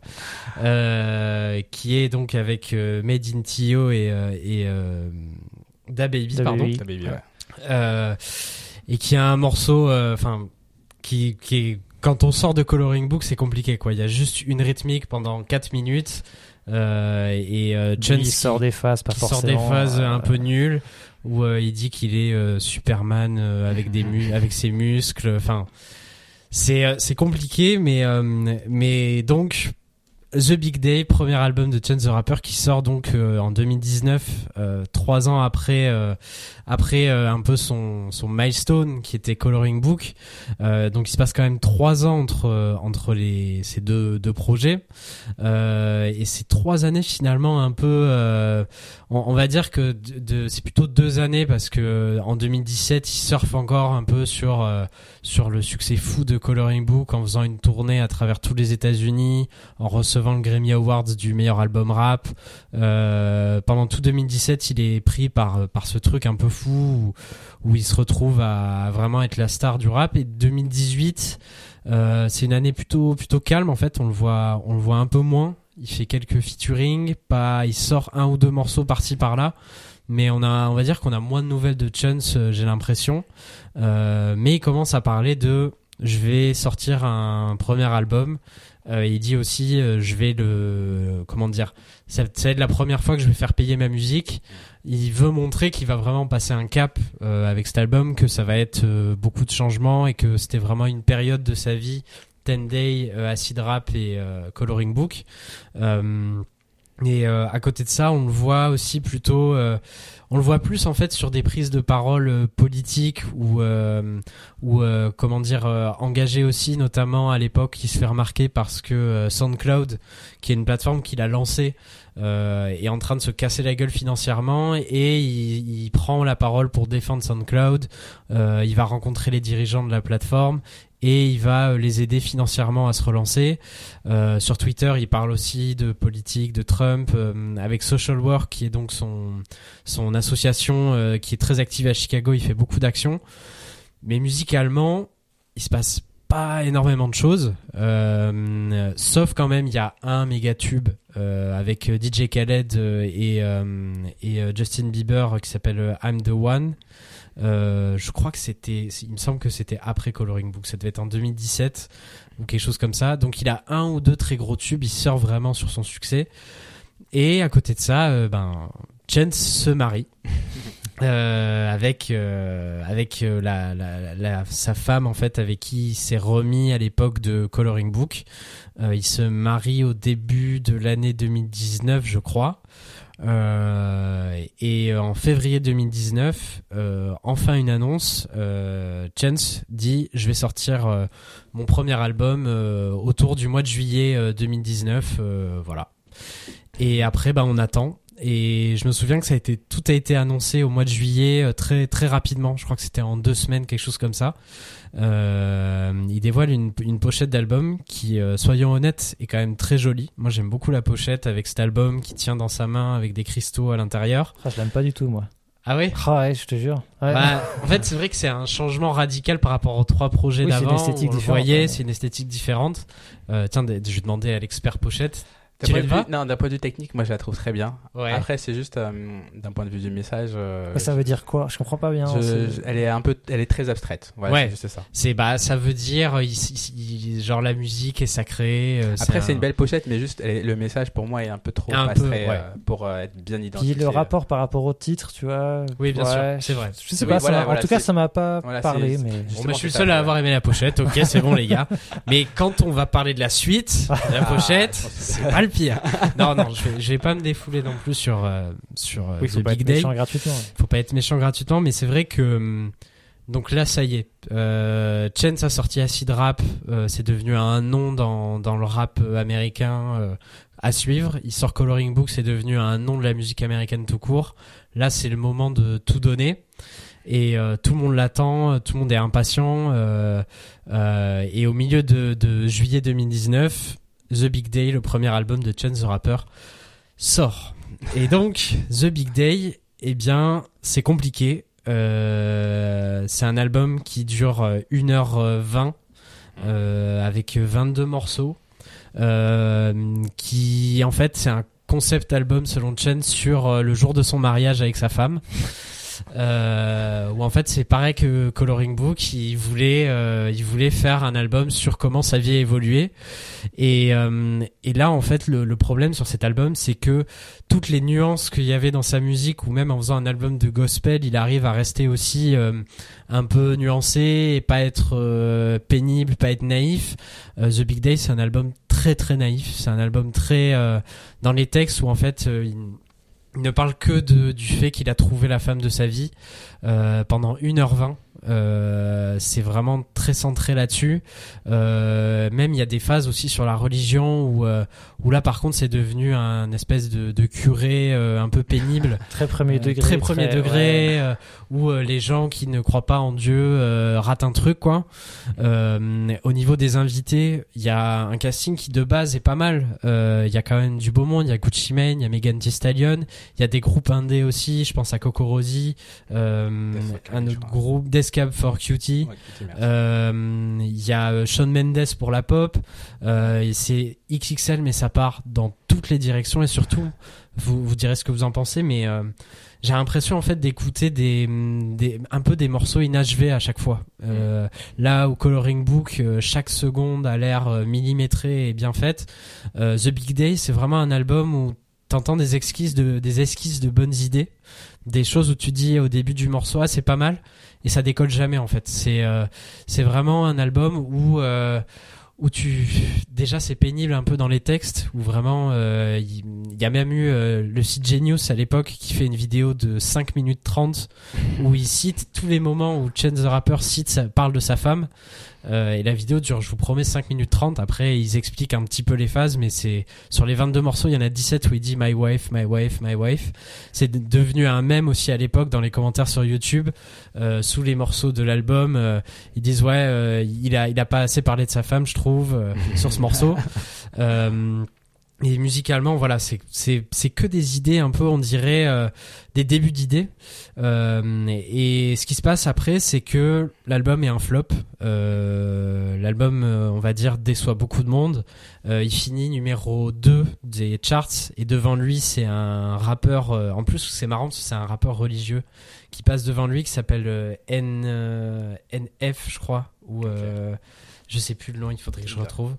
euh, qui est donc avec euh, Made in Tio et, euh, et euh, Da Baby, pardon. Da Baby, ouais. Euh, et qui a un morceau, enfin, qui, qui est quand on sort de Coloring Book, c'est compliqué quoi. Il y a juste une rythmique pendant 4 minutes. Euh, et euh, John sort des phases pas forcément sort des phases un peu nulles où euh, il dit qu'il est euh, Superman euh, avec des mu avec ses muscles. Enfin, c'est c'est compliqué, mais mais donc The Big Day, premier album de Chance the Rapper qui sort donc euh, en 2019, euh, trois ans après euh, après un peu son son milestone qui était Coloring Book. donc il se passe quand même trois ans entre entre les ces deux deux projets et ces trois années finalement un peu, on, va dire que de, c'est plutôt deux années parce que en 2017 il surfe encore un peu sur sur le succès fou de Coloring Book en faisant une tournée à travers tous les États-Unis, en recevant le Grammy Awards du meilleur album rap. Euh, pendant tout 2017, il est pris par par ce truc un peu fou où, il se retrouve à vraiment être la star du rap. Et 2018, euh, c'est une année plutôt plutôt calme en fait. On le voit on le voit un peu moins. Il fait quelques featuring, pas, il sort un ou deux morceaux par-ci par-là mais on a on va dire qu'on a moins de nouvelles de Chance euh, j'ai l'impression mais il commence à parler de je vais sortir un premier album euh, il dit aussi euh, je vais le comment dire ça, va être la première fois que je vais faire payer ma musique il veut montrer qu'il va vraiment passer un cap euh, avec cet album que ça va être beaucoup de changements et que c'était vraiment une période de sa vie 10 Day, Acid Rap et Coloring Book. Et euh, à côté de ça, on le voit aussi plutôt, euh, on le voit plus en fait sur des prises de parole euh, politiques ou ou comment dire engagées aussi, notamment à l'époque, qui se fait remarquer parce que SoundCloud, qui est une plateforme qu'il a lancée, est en train de se casser la gueule financièrement et il prend la parole pour défendre SoundCloud. il va rencontrer les dirigeants de la plateforme et il va euh, les aider financièrement à se relancer. Euh, sur Twitter, il parle aussi de politique, de Trump, euh, avec Social Work, qui est donc son, association qui est très active à Chicago, il fait beaucoup d'actions. Mais musicalement, il se passe pas énormément de choses, sauf quand même il y a un méga tube avec DJ Khaled et Justin Bieber qui s'appelle I'm the One. Euh, je crois que c'était, il me semble que c'était après Coloring Book, ça devait être en 2017 ou quelque chose comme ça. Donc il a un ou deux très gros tubes, il sort vraiment sur son succès. Et à côté de ça, euh, ben Chance se marie. *laughs* Euh, avec euh, avec euh, la, la, la, sa femme en fait avec qui il s'est remis à l'époque de Coloring Book. Il se marie au début de l'année 2019, je crois. Euh, et euh, en février 2019, euh, enfin une annonce. Chance dit je vais sortir mon premier album autour du mois de juillet 2019. voilà. Et après, bah, on attend. Et je me souviens que ça a été tout a été annoncé au mois de juillet très très rapidement. Je crois que c'était en deux semaines, quelque chose comme ça. il dévoile une, une pochette d'album qui, soyons honnêtes, est quand même très jolie. Moi, j'aime beaucoup la pochette avec cet album qui tient dans sa main avec des cristaux à l'intérieur. Ah, je l'aime pas du tout, moi. Ah oui Ah ouais, je te jure. Bah, en fait, c'est vrai que c'est un changement radical par rapport aux trois projets d'avant. C'est une esthétique différente. C'est une esthétique différente. Euh, tiens, je vais demander à l'expert pochette non, d'un point de vue technique, moi je la trouve très bien. Après, c'est juste euh, d'un point de vue du message. Euh, ça veut dire quoi? Je comprends pas bien. elle est un peu, elle est très abstraite. ouais, c'est ça. C'est bah, ça veut dire genre la musique est sacrée. Euh, Après, c'est une belle pochette, mais juste le message pour moi est un peu trop un pour être bien identifié. Puis le rapport par rapport au titre, tu vois. Oui, bien sûr, c'est vrai. Je sais pas. en tout cas, ça m'a pas parlé, mais. je suis le seul à avoir aimé la pochette. Ok, c'est bon les gars. *laughs* Mais quand on va parler de la suite, la ah, pochette, c'est pas le pire. *laughs* non, non, je vais, je vais pas me défouler non plus sur, euh, sur euh, oui, The Big Day. gratuitement. Faut pas être méchant gratuitement, mais c'est vrai que. Hum, donc là, ça y est. Euh, Chance a sorti Acid Rap. Euh, c'est devenu un nom dans, dans le rap américain à suivre. Il sort Coloring Book. C'est devenu un nom de la musique américaine tout court. Là, c'est le moment de tout donner. Et tout le monde l'attend. Tout le monde est impatient. et au milieu de, de juillet 2019, The Big Day, le premier album de Chance the Rapper, sort. Et donc, The Big Day, eh bien, c'est compliqué. Euh, c'est un album qui dure 1h20 euh, avec 22 morceaux. Euh, qui, en fait, c'est un concept album selon Chance sur le jour de son mariage avec sa femme. Euh, où en fait c'est pareil que Coloring Book, il voulait, euh, il voulait faire un album sur comment sa vie a évolué. Et, euh, et là en fait le, le, problème sur cet album c'est que toutes les nuances qu'il y avait dans sa musique, ou même en faisant un album de gospel, il arrive à rester aussi euh, un peu nuancé et pas être euh, pénible, pas être naïf. The Big Day c'est un album très très naïf, c'est un album très dans les textes où en fait il il ne parle que de, du fait qu'il a trouvé la femme de sa vie euh, pendant 1h20 euh, c'est vraiment très centré là-dessus. Euh, même il y a des phases aussi sur la religion où, euh, où là par contre c'est devenu un espèce de, de curé euh, un peu pénible, *laughs* très premier degré, très premier degré, où les gens qui ne croient pas en Dieu ratent un truc quoi. au niveau des invités, il y a un casting qui de base est pas mal. Il y a quand même du beau monde, il y a Gucci Mane, il y a Megan Thee Stallion, il y a des groupes indés aussi. Je pense à Coco Rosie, un autre groupe Descab for Cutie. Euh, il y a euh, Sean Mendes pour la pop. Euh, c'est XXL, mais ça part dans toutes les directions et surtout, vous, vous direz ce que vous en pensez, mais j'ai l'impression en fait d'écouter des, des, un peu des morceaux inachevés à chaque fois. Euh, là au Coloring Book, chaque seconde a l'air millimétrée et bien faite. The Big Day, c'est vraiment un album où t'entends des esquisses de des esquisses de bonnes idées, des choses où tu dis au début du morceau ah c'est pas mal et ça décolle jamais en fait. C'est euh, vraiment un album où euh, où tu déjà c'est pénible un peu dans les textes où vraiment euh, il y, a même eu le site Genius à l'époque qui fait une vidéo de 5 minutes 30 où il cite tous les moments où Chance the Rapper cite parle de sa femme euh, et la vidéo dure, je vous promets, 5 minutes 30. Après, ils expliquent un petit peu les phases, mais c'est sur les 22 morceaux, il y en a 17 où il dit My wife, my wife, my wife. C'est devenu un mème aussi à l'époque dans les commentaires sur YouTube, euh, sous les morceaux de l'album. Euh, ils disent ouais, euh, il a il a pas assez parlé de sa femme, je trouve, sur ce morceau. *laughs* Et musicalement, voilà, c'est c'est c'est que des idées un peu, on dirait euh, des débuts d'idées. Euh, et, ce qui se passe après, c'est que l'album est un flop. Euh, l'album, on va dire, déçoit beaucoup de monde. il finit numéro 2 des charts et devant lui, c'est un rappeur. en plus, c'est marrant, c'est un rappeur religieux qui passe devant lui qui s'appelle N NF, je crois, ou je sais plus le nom, il faudrait que je retrouve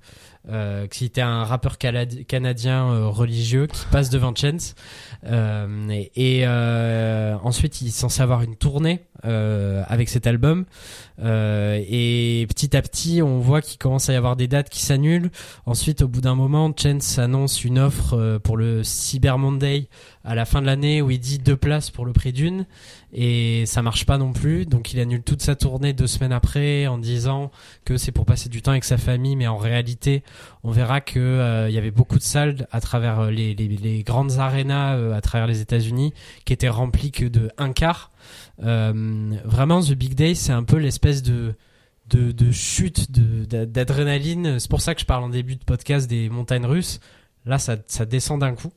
euh, qui était un rappeur canadien euh, religieux qui passe devant Chance. Euh, et, euh, ensuite, il est censé avoir une tournée avec cet album. et petit à petit, on voit qu'il commence à y avoir des dates qui s'annulent. Ensuite, au bout d'un moment, Chance annonce une offre pour le Cyber Monday à la fin de l'année où il dit deux places pour le prix d'une et ça marche pas non plus. Donc il annule toute sa tournée deux semaines après en disant que c'est pour passer du temps avec sa famille. Mais en réalité on verra que euh, il y avait beaucoup de salles à travers euh, les, grandes arénas euh, à travers les États-Unis qui étaient remplies que de un quart. Vraiment The Big Day c'est un peu l'espèce de chute d'adrénaline. C'est pour ça que je parle en début de podcast des montagnes russes. Là ça descend d'un coup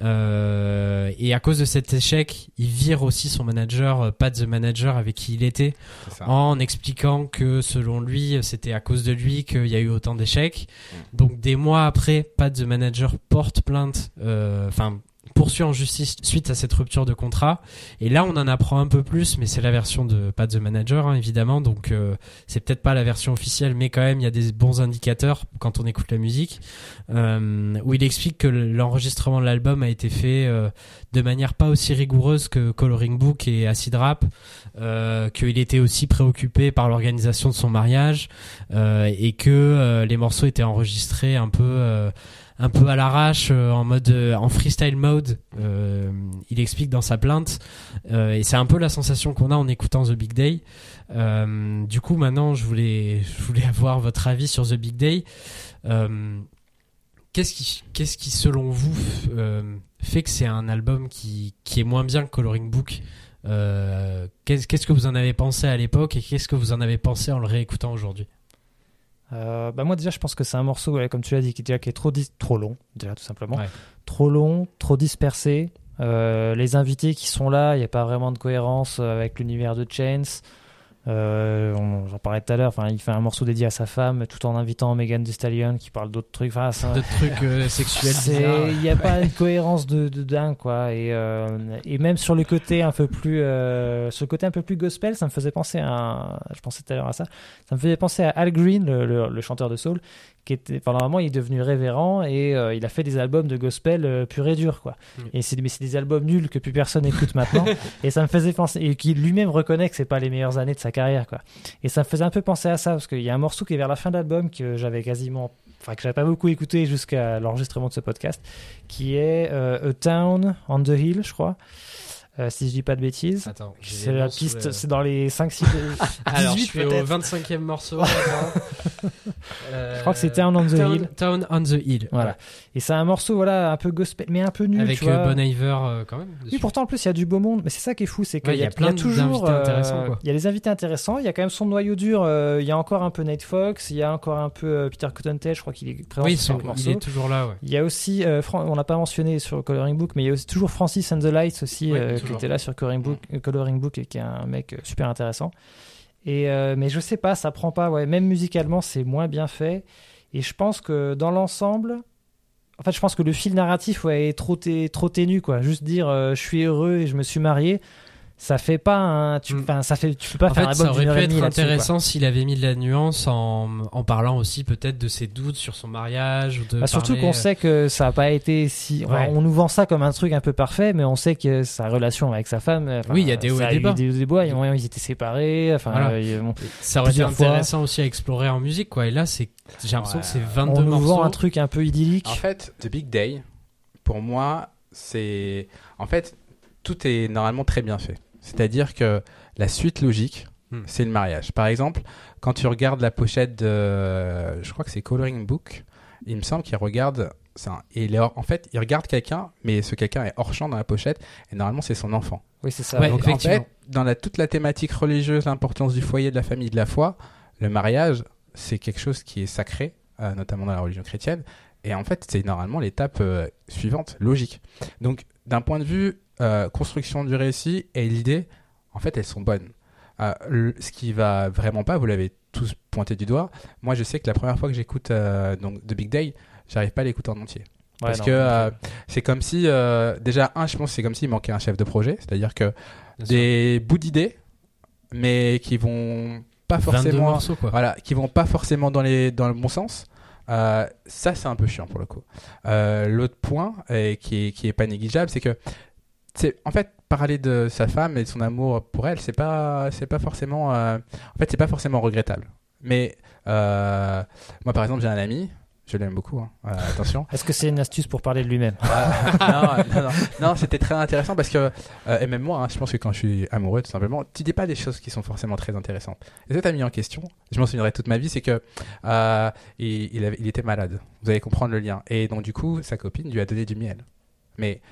euh, et à cause de cet échec, il vire aussi son manager, euh, Pat the Manager, avec qui il était, en expliquant que selon lui, c'était à cause de lui qu'il y a eu autant d'échecs. Mm. Donc des mois après, Pat the Manager porte plainte, euh, enfin poursuit en justice suite à cette rupture de contrat. Et là, on en apprend un peu plus, mais c'est la version de pas the manager, hein, évidemment. Donc, euh, c'est peut-être pas la version officielle, mais quand même, il y a des bons indicateurs quand on écoute la musique, euh, où il explique que l'enregistrement de l'album a été fait euh, de manière pas aussi rigoureuse que Coloring Book et Acid Rap, euh, qu'il était aussi préoccupé par l'organisation de son mariage et que les morceaux étaient enregistrés un peu un peu à l'arrache, euh, en mode euh, en freestyle mode. Euh, il explique dans sa plainte, et c'est un peu la sensation qu'on a en écoutant The Big Day. du coup, maintenant, je voulais, je voulais avoir votre avis sur The Big Day. qu'est-ce qui, qu'est-ce qui, selon vous, fait que c'est un album qui, qui est moins bien que Coloring Book qu'est-ce, qu'est-ce que vous en avez pensé à l'époque et qu'est-ce que vous en avez pensé en le réécoutant aujourd'hui? Euh, bah moi déjà je pense que c'est un morceau comme tu l'as dit qui, déjà, qui est trop, trop long déjà tout simplement. Trop long trop dispersé. Euh, les invités qui sont là il n'y a pas vraiment de cohérence avec l'univers de Chance euh, J'en parlais tout à l'heure. Enfin, il fait un morceau dédié à sa femme, tout en invitant Megan Thee Stallion qui parle d'autres trucs. Enfin, d'autres trucs euh, sexuels. Il n'y a pas une cohérence de, de dingue, quoi. Et, euh, et même sur le côté un peu plus, ce côté un peu plus gospel, ça me faisait penser à, je pensais tout à l'heure à ça. Ça me faisait penser à Al Green, le, le chanteur de soul, qui était pendant un moment il est devenu révérend et euh, il a fait des albums de gospel euh, pur et dur quoi. Mm. Et c'est mais c'est des albums nuls que plus personne écoute maintenant *laughs* et ça me faisait penser et qui lui-même reconnaît que c'est pas les meilleures années de sa carrière quoi. Et ça me faisait un peu penser à ça parce qu'il y a un morceau qui est vers la fin de l'album que j'avais quasiment enfin que j'avais pas beaucoup écouté jusqu'à l'enregistrement de ce podcast qui est euh, A Town on the Hill je crois. Euh, si je dis pas de bêtises. c'est la piste, c'est dans les 5 6 *laughs* Alors, je suis au 25e morceau. je crois *laughs* que c'est Town on the Hill. Town on the Hill. Voilà. Et c'est un morceau voilà un peu gospel mais un peu nul avec tu vois. Bon Iver euh, quand même. Oui, pourtant en plus il y a du beau monde, mais c'est ça qui est fou, c'est qu'il y, a, plein toujours euh, il y a les invités intéressants, il y a quand même son noyau dur, il y a encore un peu Nate Fox, il y a encore un peu Peter Cottontail, je crois qu'il est présent oui, sur il est toujours là ouais. Il y a aussi on n'a pas mentionné sur Coloring Book, mais il y a aussi toujours Francis and the Lights aussi qui était là sur Coloring Book euh, Coloring Book, qui est un mec euh, super intéressant. Et, euh, mais je sais pas, ça prend pas. Ouais, même musicalement, c'est moins bien fait. Et je pense que dans l'ensemble, en fait, je pense que le fil narratif ouais, est trop, ténu. Quoi. Juste dire je suis heureux et je me suis marié, ça fait pas un tu mm. ça fait tu peux pas en faire fait, ça aurait pu être intéressant s'il avait mis de la nuance en, en parlant aussi peut-être de ses doutes sur son mariage ou de bah, surtout qu'on euh, sait que ça a pas été si on nous vend ça comme un truc un peu parfait mais on sait que sa relation avec sa femme oui il y a des hauts et des bas. des, bois ils, étaient séparés enfin ça aurait été intéressant aussi à explorer en musique quoi. Et là c'est j'ai l'impression que c'est 22 on nous vend un truc un peu idyllique. En fait The Big Day pour moi c'est en fait tout est normalement très bien fait c'est-à-dire que la suite logique, hmm. c'est le mariage. Par exemple, quand tu regardes la pochette de, je crois que c'est Coloring Book, il me semble qu'il regarde ça. Et il en fait, il regarde quelqu'un, mais ce quelqu'un est hors champ dans la pochette, et normalement, c'est son enfant. Oui, c'est ça. Donc, en fait, dans la, toute la thématique religieuse, l'importance du foyer, de la famille, de la foi, le mariage, c'est quelque chose qui est sacré, euh, notamment dans la religion chrétienne. Et en fait, c'est normalement l'étape euh, suivante, logique. Donc, d'un point de vue euh, construction du récit et l'idée, en fait, elles sont bonnes. Euh, ce qui va vraiment pas, vous l'avez tous pointé du doigt. Moi, je sais que la première fois que j'écoute euh, donc The Big Day, j'arrive pas à l'écouter en entier. Parce que c'est comme si, déjà, un, je pense c'est comme s'il manquait un chef de projet, c'est-à-dire que des bouts d'idées, mais qui vont pas forcément, voilà, qui vont pas forcément dans les dans le bon sens. ça, c'est un peu chiant pour le coup. L'autre point et qui est, qui est pas négligeable, c'est que en fait, parler de sa femme et de son amour pour elle, c'est pas, c'est pas forcément, euh, en fait, c'est pas forcément regrettable. Mais euh, moi, par exemple, j'ai un ami, je l'aime beaucoup, hein. euh, attention. *laughs* Est-ce que c'est une astuce pour parler de lui-même? Non, non, non, non c'était très intéressant parce que, euh, et même moi, hein, je pense que quand je suis amoureux, tout simplement, tu dis pas des choses qui sont forcément très intéressantes. Et cet ami en question, je m'en souviendrai toute ma vie, c'est que euh, il, il, avait, il, était malade. Vous allez comprendre le lien. Et donc, du coup, sa copine lui a donné du miel. Mais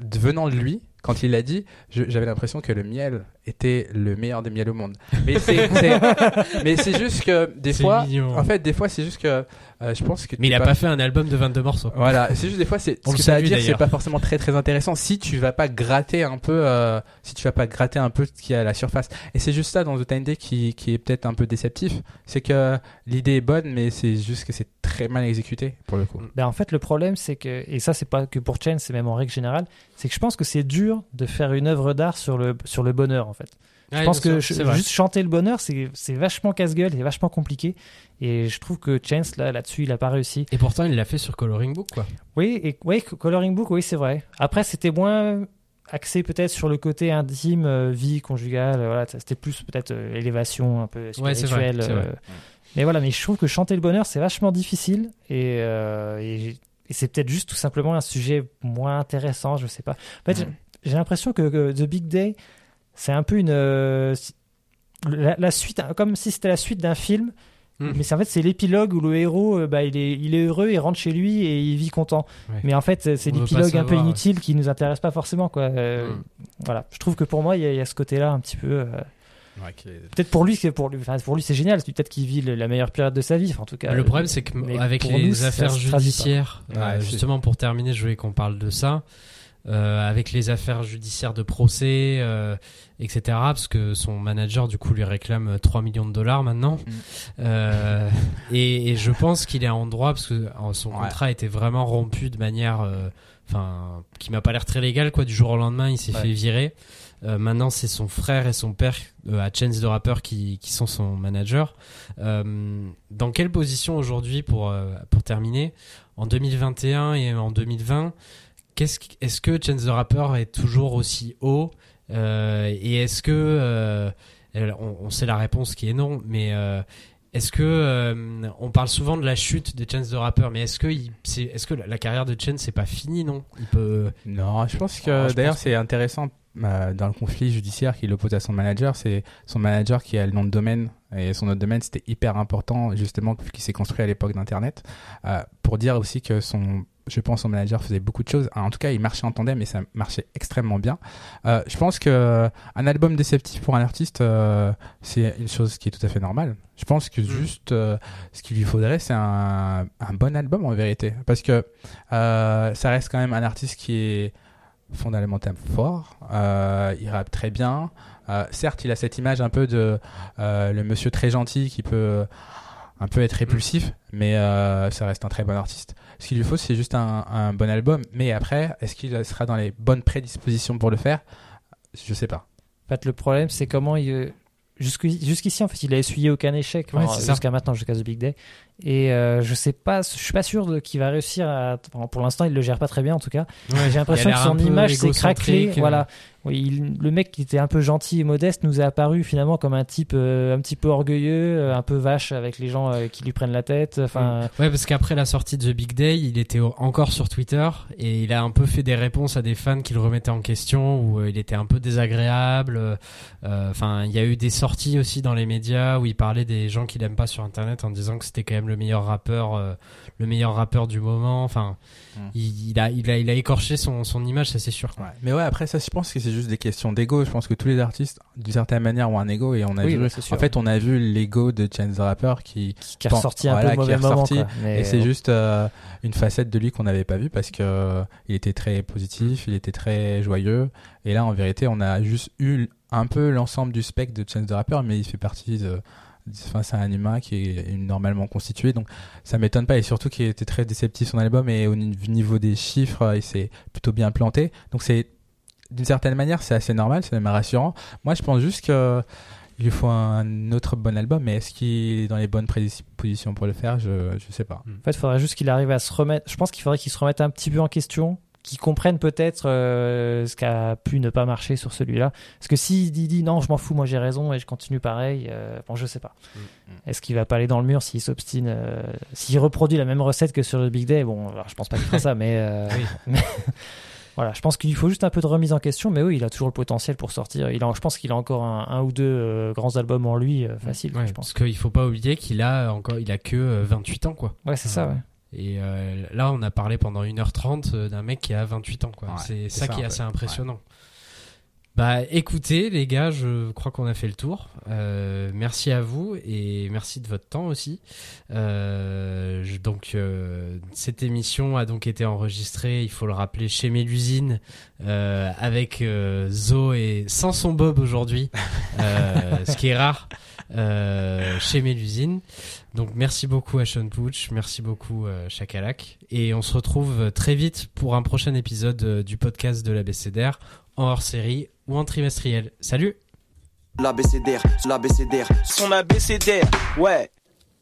venant de lui, quand il l'a dit, j'avais l'impression que le miel était le meilleur des miels au monde. Mais c'est, *laughs* mais c'est juste que des fois, en fait, des fois, c'est juste que euh, je pense que. Mais il a pas... fait un album de 22 morceaux. Voilà, c'est juste des fois, c'est *laughs* ce que ça veut dire, c'est pas forcément très très intéressant si tu vas pas gratter un peu, euh, si tu vas pas gratter un peu ce qui est à la surface. Et c'est juste ça dans The Time Day qui qui est peut-être un peu déceptif, c'est que l'idée est bonne, mais c'est juste que c'est très mal exécuté pour le coup. Ben en fait, le problème, c'est que et ça, c'est pas que pour Chen, c'est même en règle générale, c'est que je pense que c'est dur de faire une œuvre d'art sur le, sur le bonheur, en fait. Je pense que juste chanter le bonheur, c'est vachement casse-gueule et vachement compliqué. Et je trouve que Chance, là, là-dessus, il a pas réussi. Et pourtant, il l'a fait sur Coloring Book, quoi. Oui, et, oui Coloring Book, oui, c'est vrai. Après, c'était moins axé peut-être sur le côté intime, euh, vie conjugale, voilà, c'était plus peut-être euh, élévation un peu spirituelle. Ouais, euh. mais voilà, mais je trouve que chanter le bonheur, c'est vachement difficile et, et, c'est peut-être juste tout simplement un sujet moins intéressant, je sais pas. En fait, j'ai l'impression que, The Big Day, c'est un peu une euh, la, suite, comme si c'était la suite d'un film. Hmm. Mais en fait, c'est l'épilogue où le héros, euh, bah, il, est, il est heureux, il rentre chez lui et il vit content. Mais en fait, c'est l'épilogue un peu inutile qui nous intéresse pas forcément. Quoi. Euh, hmm. Voilà. Je trouve que pour moi, il y, a ce côté-là un petit peu. Peut-être pour lui, c'est pour lui, pour lui c'est génial. Peut-être qu'il vit la meilleure période de sa vie. en tout cas. Le problème, c'est qu'avec les affaires judiciaires, justement pour terminer, je voulais qu'on parle de ça. Euh, avec les affaires judiciaires de procès, euh, etc. Parce que son manager, du coup, lui réclame 3 millions de dollars maintenant. Mm. Euh, et, et, je pense qu'il est en droit parce que son contrat était vraiment rompu de manière, euh, enfin, qui m'a pas l'air très légal, quoi. Du jour au lendemain, il s'est fait virer. Euh, maintenant, c'est son frère et son père à Chance the Rapper qui, qui sont son manager. dans quelle position aujourd'hui, pour, pour terminer, en 2021 et en 2020 est-ce que Chance the Rapper est toujours aussi haut euh, et est-ce que euh, on, sait la réponse qui est non, mais euh, est-ce que on parle souvent de la chute de Chance the Rapper, mais est-ce que la, carrière de Chance c'est pas fini non? Il peut. Non, je pense que d'ailleurs c'est intéressant dans le conflit judiciaire qu'il oppose à son manager, c'est son manager qui a le nom de domaine et son nom de domaine c'était hyper important justement qui s'est construit à l'époque d'Internet pour dire aussi que son je pense son manager faisait beaucoup de choses. En tout cas, il marchait en tandem et ça marchait extrêmement bien. Euh, je pense que euh, un album déceptif pour un artiste, euh, c'est une chose qui est tout à fait normale. Je pense que mm. juste euh, ce qu'il lui faudrait, c'est un, un, bon album en vérité, parce que ça reste quand même un artiste qui est fondamentalement fort. il rappe très bien. certes, il a cette image un peu de le monsieur très gentil qui peut un peu être répulsif, mais ça reste un très bon artiste. Ce qu'il lui faut, c'est juste un, bon album. Mais après, est-ce qu'il sera dans les bonnes prédispositions pour le faire? Je sais pas. En fait, le problème, c'est comment il. Jusqu'ici, en fait, il a essuyé aucun échec jusqu'à maintenant, jusqu'à The Big Day. Et euh, je sais pas, je suis pas sûr qu'il va réussir à. pour l'instant, il le gère pas très bien en tout cas. J'ai l'impression que son image s'est craquelée. Voilà. Oui, le mec qui était un peu gentil et modeste nous est apparu finalement comme un type euh, un petit peu orgueilleux, euh, un peu vache avec les gens qui lui prennent la tête. Enfin. Ouais, parce qu'après la sortie de The Big Day, il était encore sur Twitter et il a un peu fait des réponses à des fans qui le remettaient en question où il était un peu désagréable. Enfin, il y a eu des sorties aussi dans les médias où il parlait des gens qu'il aime pas sur Internet en disant que c'était quand même le meilleur rappeur, euh, le meilleur rappeur du moment. Enfin, hmm. il, a, il, a, il a écorché son, son image, ça c'est sûr. Mais ouais, après ça, je pense que c'est juste des questions d'ego. Je pense que tous les artistes, d'une certaine manière, ont un ego et on a vu. en fait, on a vu l'ego de Chance the Rapper qui qui, est ressorti un peu mauvais moment, Et c'est juste euh, une facette de lui qu'on n'avait pas vu parce que euh, il était très positif, il était très joyeux. Et là, en vérité, on a juste eu un peu l'ensemble du spectre de Chance the Rapper, mais il fait partie de Enfin, c'est un humain qui est normalement constitué, donc ça m'étonne pas. Et surtout qu'il était très déceptif son album et au niveau des chiffres, il s'est plutôt bien planté. Donc c'est d'une certaine manière, c'est assez normal, c'est même rassurant. Moi, je pense juste que il lui faut un autre bon album, mais est-ce qu'il est dans les bonnes prédispositions pour le faire? Je je sais pas. En fait, il faudrait juste qu'il arrive à se remettre. Je pense qu'il faudrait qu'il se remette un petit peu en question qui comprennent peut-être ce qui a pu ne pas marcher sur celui-là. Parce que s'il dit, dit non, je m'en fous, moi j'ai raison et je continue pareil, bon, je sais pas. Mm, mm. Est-ce qu'il va pas aller dans le mur s'il s'obstine, s'il reproduit la même recette que sur le Big Day? Bon, je pense pas qu'il fera ça, mais, *laughs* *laughs* mais voilà, je pense qu'il faut juste un peu de remise en question, mais oui, il a toujours le potentiel pour sortir. Il a, je pense qu'il a encore un, ou deux euh, grands albums en lui, euh, facile. je pense. Parce qu'il faut pas oublier qu'il a encore, il a que 28 euh, ans, quoi. Ouais, c'est ça, ouais. Et là, on a parlé pendant 1h30 d'un mec qui a 28 ans, quoi. c'est ça, qui est assez impressionnant. Bah écoutez les gars, je crois qu'on a fait le tour. Euh, merci à vous et merci de votre temps aussi. Euh, donc euh, cette émission a donc été enregistrée, il faut le rappeler, chez Mélusine avec Zo et sans son Bob aujourd'hui, ce qui est rare chez Mélusine. Donc merci beaucoup à Sean Pooch, merci beaucoup Chakalak et on se retrouve très vite pour un prochain épisode du podcast de la BCDR en hors série ou en trimestriel. Salut L'ABCDR, l'ABCDR. Son ABCDR, ouais.